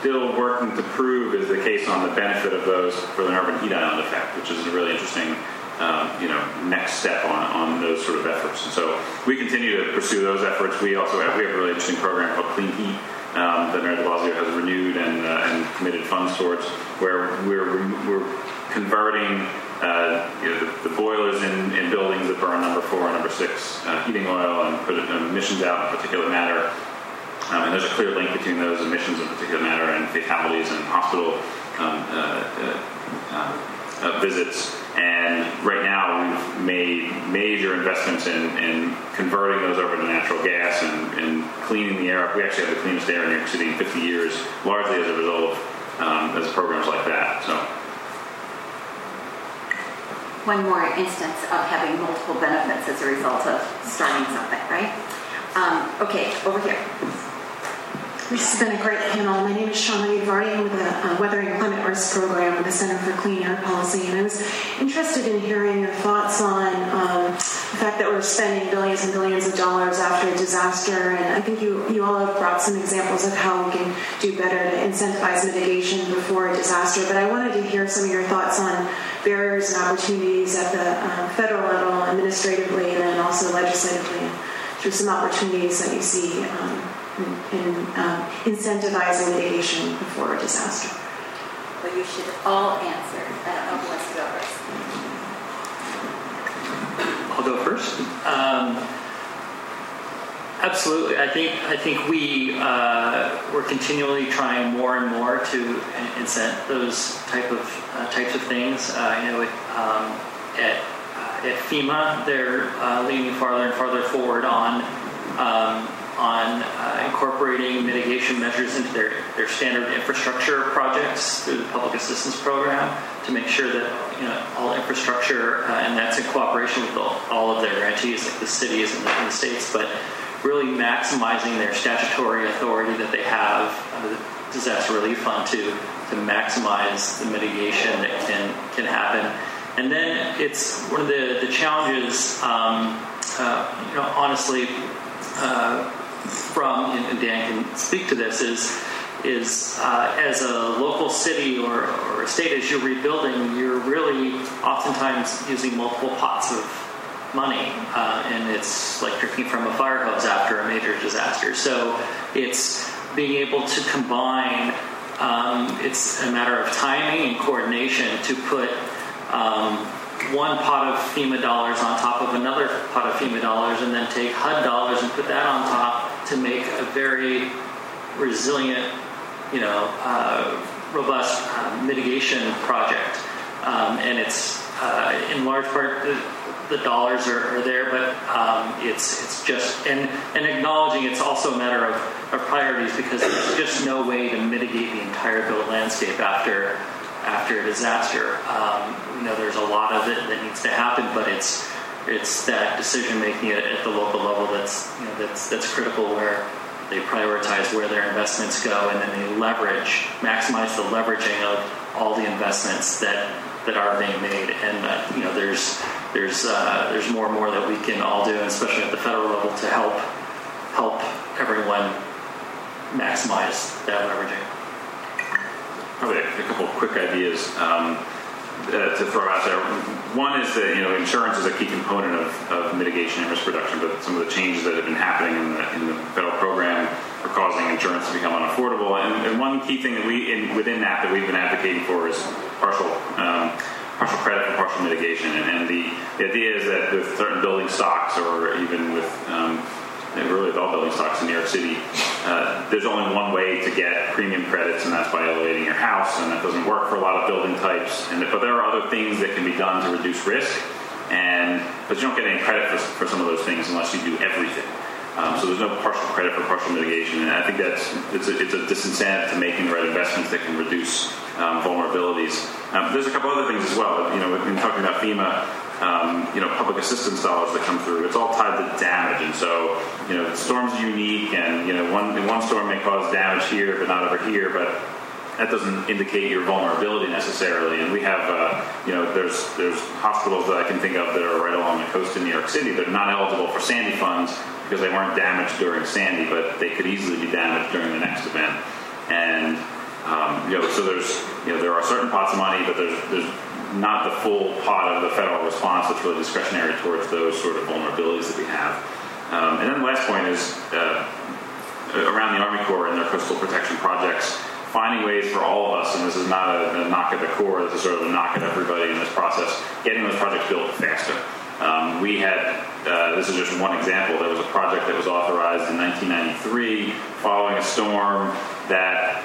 D: still working to prove is the case on the benefit of those for the urban heat island effect, which is a really interesting um, you know, next step on, on those sort of efforts. And so we continue to pursue those efforts. We also have, we have a really interesting program called Clean Heat um, that Mayor de Blasio has renewed and, uh, and committed funds towards, where we're, we're converting uh, you know, the, the, boilers in, in buildings that burn number four and number six uh, heating oil and put emissions out in particulate matter. Um, and there's a clear link between those emissions in particulate matter and fatalities and hospital um, uh, uh, uh, visits. And right now, we've made major investments in, in converting those over to natural gas and, and, cleaning the air up. We actually have the cleanest air in New York City in 50 years, largely as a result of um, as programs like that. So.
A: One more instance of having multiple benefits as a result of starting something, right? Um, okay, over here.
K: This has been a great panel. My name is Shana Udvardy. I'm with the uh, Weathering Climate Risk Program with the Center for Clean Air Policy, and I was interested in hearing your thoughts on um, the fact that we're spending billions and billions of dollars after a disaster. And I think you, you all have brought some examples of how we can do better to incentivize mitigation before a disaster. But I wanted to hear some of your thoughts on barriers and opportunities at the um, federal level, administratively, and then also legislatively, through some opportunities that you see. Um, in, um, incentivizing mitigation before a disaster?
A: Well, you should all answer. I don't know who wants to go first.
C: I'll go first. Um, absolutely, I think I think we uh, we're continually trying more and more to incent those type of uh, types of things. Uh, you know, um, at uh, at FEMA, they're uh, leaning farther and farther forward on um, on uh, incorporating mitigation measures into their, their standard infrastructure projects through the public assistance program to make sure that you know all infrastructure uh, and that's in cooperation with all, all, of their grantees like the cities and the, and the, states but really maximizing their statutory authority that they have under the disaster relief fund to to maximize the mitigation that can can happen. And then it's one of the the challenges um, uh, you know honestly uh, from, and Dan can speak to this, is is uh, as a local city or, or a state, as you're rebuilding, you're really oftentimes using multiple pots of money, uh, and it's like drinking from a fire hose after a major disaster. So it's being able to combine. Um, it's a matter of timing and coordination to put um, one pot of FEMA dollars on top of another pot of FEMA dollars, and then take HUD dollars and put that on top to make a very resilient, you know, uh, robust uh, mitigation project. Um, and it's uh, in large part the, the dollars are, are, there, but um, it's it's just and and acknowledging it's also a matter of, of priorities because there's just no way to mitigate the entire built landscape after after a disaster. Um, you know, there's a lot of it that needs to happen, but it's it's that decision making at, at, the local level that's you know that's that's critical where they prioritize where their investments go and then they leverage maximize the leveraging of all the investments that that are being made and uh, you know there's there's uh, there's more and more that we can all do especially at the federal level to help help everyone maximize that leveraging
D: probably a, couple quick ideas um, uh, to throw out there. One is that you know insurance is a key component of, of mitigation and risk reduction, but some of the changes that have been happening in the, in the federal program are causing insurance to become unaffordable. And, and one key thing that we in, within that that we've been advocating for is partial. Um, partial credit for partial mitigation, and, and the, the, idea is that with certain building stocks, or even with um, really with all building stocks in New York City, uh, there's only one way to get premium credits, and that's by elevating your house, and that doesn't work for a lot of building types. And but there are other things that can be done to reduce risk, and but you don't get any credit for, for some of those things unless you do everything. Um, so there's no partial credit for partial mitigation, and I think that's it's a, it's a disincentive to making the right investments that can reduce um, vulnerabilities. Um, there's a couple other things as well. You know, we've been talking about FEMA um, you know, public assistance dollars that come through. It's all tied to damage, and so you know, storm's are unique, and you know, one one storm may cause damage here, but not over here. But that doesn't indicate your vulnerability necessarily. And we have, uh, you know, there's there's hospitals that I can think of that are right along the coast in New York City. They're not eligible for Sandy funds because they weren't damaged during Sandy, but they could easily be damaged during the next event. And um, you know, so there's you know there are certain pots of money, but there's there's not the full pot of the federal response that's really discretionary towards those sort of vulnerabilities that we have. Um, and then the last point is uh, around the Army Corps and their coastal protection projects finding ways for all of us, and this is not a, a, knock at the Corps, this is sort of a knock at everybody in this process, getting those projects built faster. Um, we had, uh, this is just one example, there was a project that was authorized in 1993 following a storm that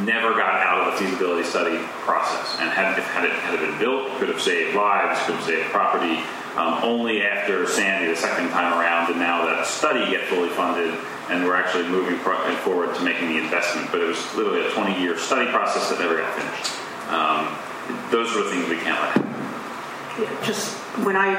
D: never got out of the feasibility study process. And had, had, it, had it been built, could have saved lives, could have saved property. Um, only after Sandy, the second time around, did now that study get fully funded and we're actually moving forward to making the investment. But it was literally a 20 year study process that never got finished. Um, those are the things we can't let happen.
E: Just when I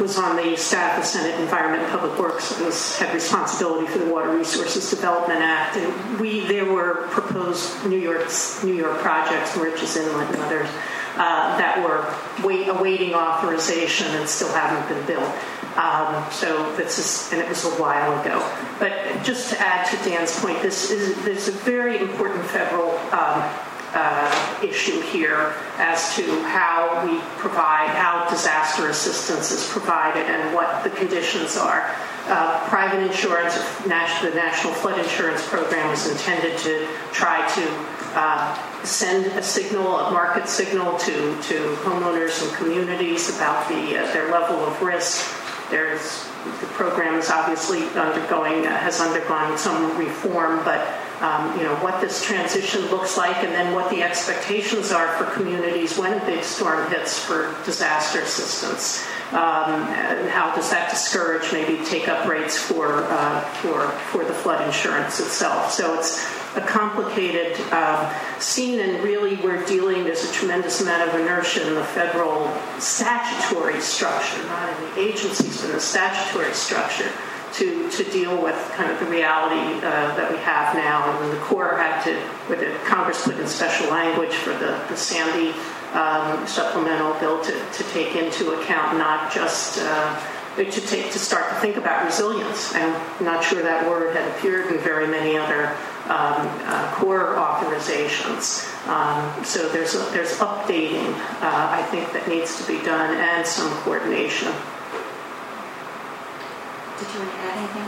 E: was on the staff of Senate Environment and Public Works, I was, had responsibility for the Water Resources Development Act, and we there were proposed New York's New York projects, Moriches Inlet and others, uh, that were wait, awaiting authorization and still haven't been built. Um, so this is, and it was a while ago. But just to add to Dan's point, this is a very important federal um, uh, issue here as to how we provide, how disaster assistance is provided, and what the conditions are. Uh, private insurance, the National Flood Insurance Program, is intended to try to uh, send a signal, a market signal to, to homeowners and communities about the, uh, their level of risk there's the program is obviously undergoing has undergone some reform, but um, you know what this transition looks like, and then what the expectations are for communities when a big storm hits for disaster assistance. Um, and how does that discourage maybe take up rates for uh, for for the flood insurance itself? So it's a complicated uh, scene, and really we're dealing. There's a tremendous amount of inertia in the federal statutory structure, not in the agencies, but in the statutory structure. To, to deal with kind of the reality uh, that we have now. And the Corps had to, with the Congress put in special language for the, the Sandy um, supplemental bill to, to take into account not just uh, to take to start to think about resilience. I'm not sure that word had appeared in very many other um, uh, Corps authorizations. Um, so there's a, there's updating uh, I think that needs to be done and some coordination.
A: Did you want to add anything?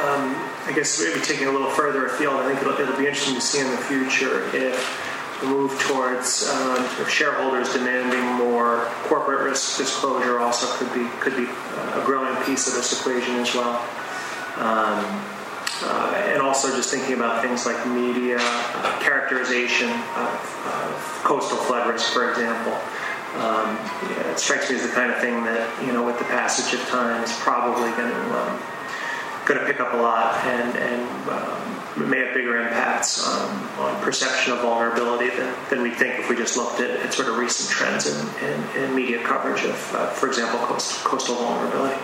B: Um, I guess maybe taking a little further afield, I think it'll, it'll be interesting to see in the future if the move towards um, shareholders demanding more corporate risk disclosure also could be could be a growing piece of this equation as well. Um, uh, and also just thinking about things like media uh, characterization of, of, coastal flood risk, for example. Um, yeah, it strikes me as the kind of thing that, you know, with the passage of time is probably going to um, going to pick up a lot and, and um, may have bigger impacts on perception of vulnerability than, than we think if we just looked at, at sort of recent trends in, in, in media coverage of, uh, for example, coast, coastal vulnerability.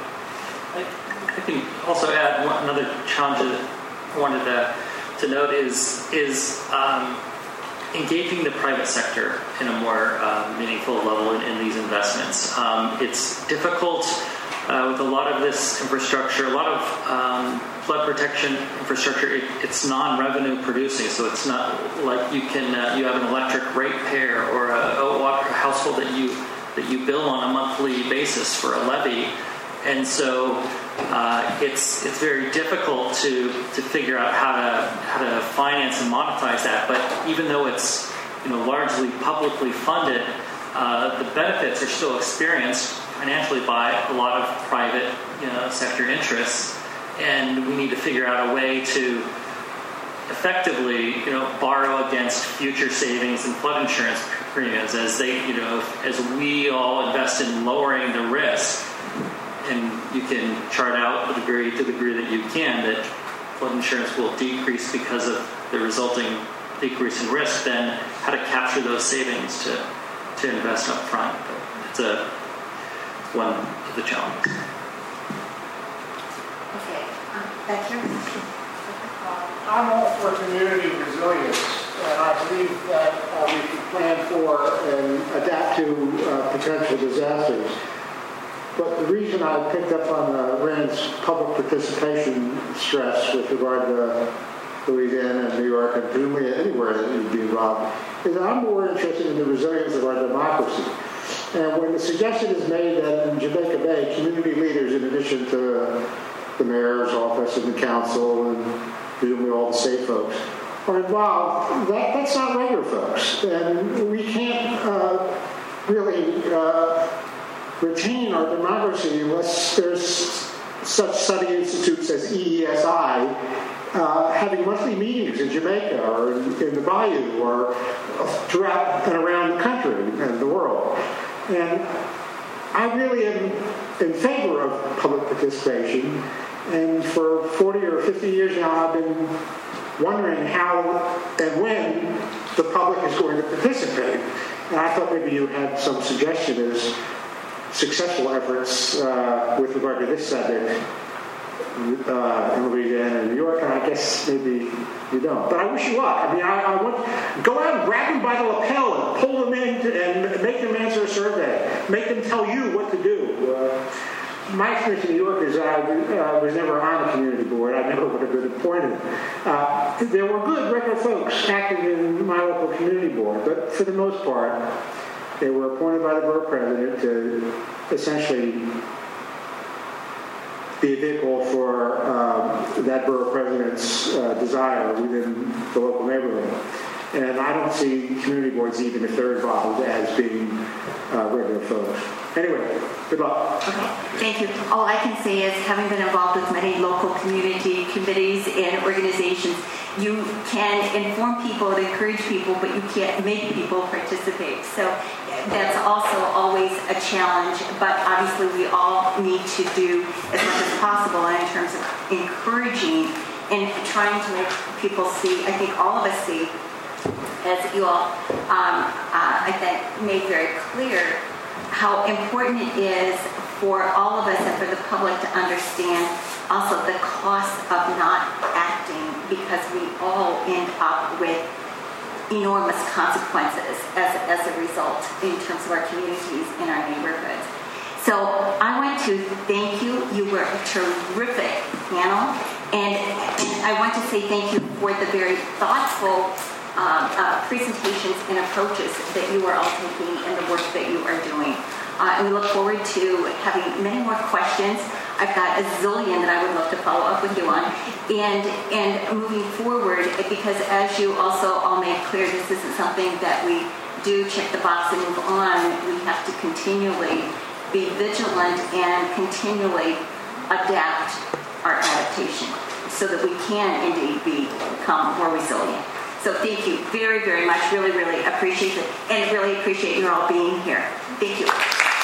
C: I can also add one, another challenge that I wanted to, to note is is um, engaging the private sector in a more uh, meaningful level in, in these investments. Um, it's difficult uh, with a lot of this infrastructure, a lot of um, flood protection infrastructure. It, it's non-revenue producing, so it's not like you can uh, you have an electric rate ratepayer or a, a household that you that you bill on a monthly basis for a levy and so uh, it's it's very difficult to to figure out how to how to finance and monetize that. But even though it's you know largely publicly funded, uh, the benefits are still experienced financially by a lot of private you know, sector interests, and we need to figure out a way to effectively, you know, borrow against future savings and flood insurance premiums as they, you know, as we all invest in lowering the risk and you can chart out the degree to the degree that you can that flood insurance will decrease because of the resulting decrease in risk, then how to capture those savings to, to invest up front. But it's a one of the challenges.
A: Okay, um, back here.
F: I'm all for community resilience, and I believe that uh, we should plan for and adapt to uh, potential disasters. But the reason I picked up on uh, Rand's public participation stress with regard to Louisiana and New York and presumably anywhere that you'd be involved is I'm more interested in the resilience of our democracy. And when the suggestion is made that in Jamaica Bay, community leaders, in addition to the mayor's office and the council and presumably all the state folks, are involved, that, that's not regular folks. And we can't uh, really uh, retain our democracy unless there's such study institutes as EESI uh, having monthly meetings in Jamaica or in, in, the Bayou or throughout and around the country and the world. And I really am in favor of public participation. And for 40 or 50 years now, I've been wondering how and when the public is going to participate. And I thought maybe you had some suggestion as successful efforts uh, with regard to this subject uh, in Louisiana and New York, and I guess maybe you don't. But I wish you luck. I mean, I, I want go out and grab them by the lapel and pull them in to, and make them answer a survey. Make them tell you what to do. Uh, my experience in New York is I uh, was never on a community board. I never would have been appointed. Uh, there were good regular folks active in my local community board, but for the most part, they were appointed by the borough president to essentially be a vehicle for um, that borough president's uh, desire within the local neighborhood. And I don't see community boards, even if they're involved, as being uh, regular folks. Anyway, good luck.
A: Okay, thank you. All I can say is, having been involved with many local community committees and organizations, you can inform people and encourage people, but you can't make people participate. So that's also always a challenge, but obviously we all need to do as much as possible in terms of encouraging and trying to make people see, I think all of us see, as you all, um, uh, I think, made very clear, how important it is for all of us and for the public to understand also the cost of not acting because we all end up with enormous consequences as, as a result in terms of our communities and our neighborhoods. So I want to thank you. You were a terrific panel. And, I want to say thank you for the very thoughtful um, uh, presentations and approaches that you are all taking and the work that you are doing. Uh, and we look forward to having many more questions. I've got a zillion that I would love to follow up with you on. And, and moving forward, because as you also all made clear, this isn't something that we do check the box and move on. We have to continually be vigilant and continually adapt our adaptation so that we can indeed become more resilient. So thank you very, very much. Really, really appreciate it. And really appreciate your all being here. Thank you.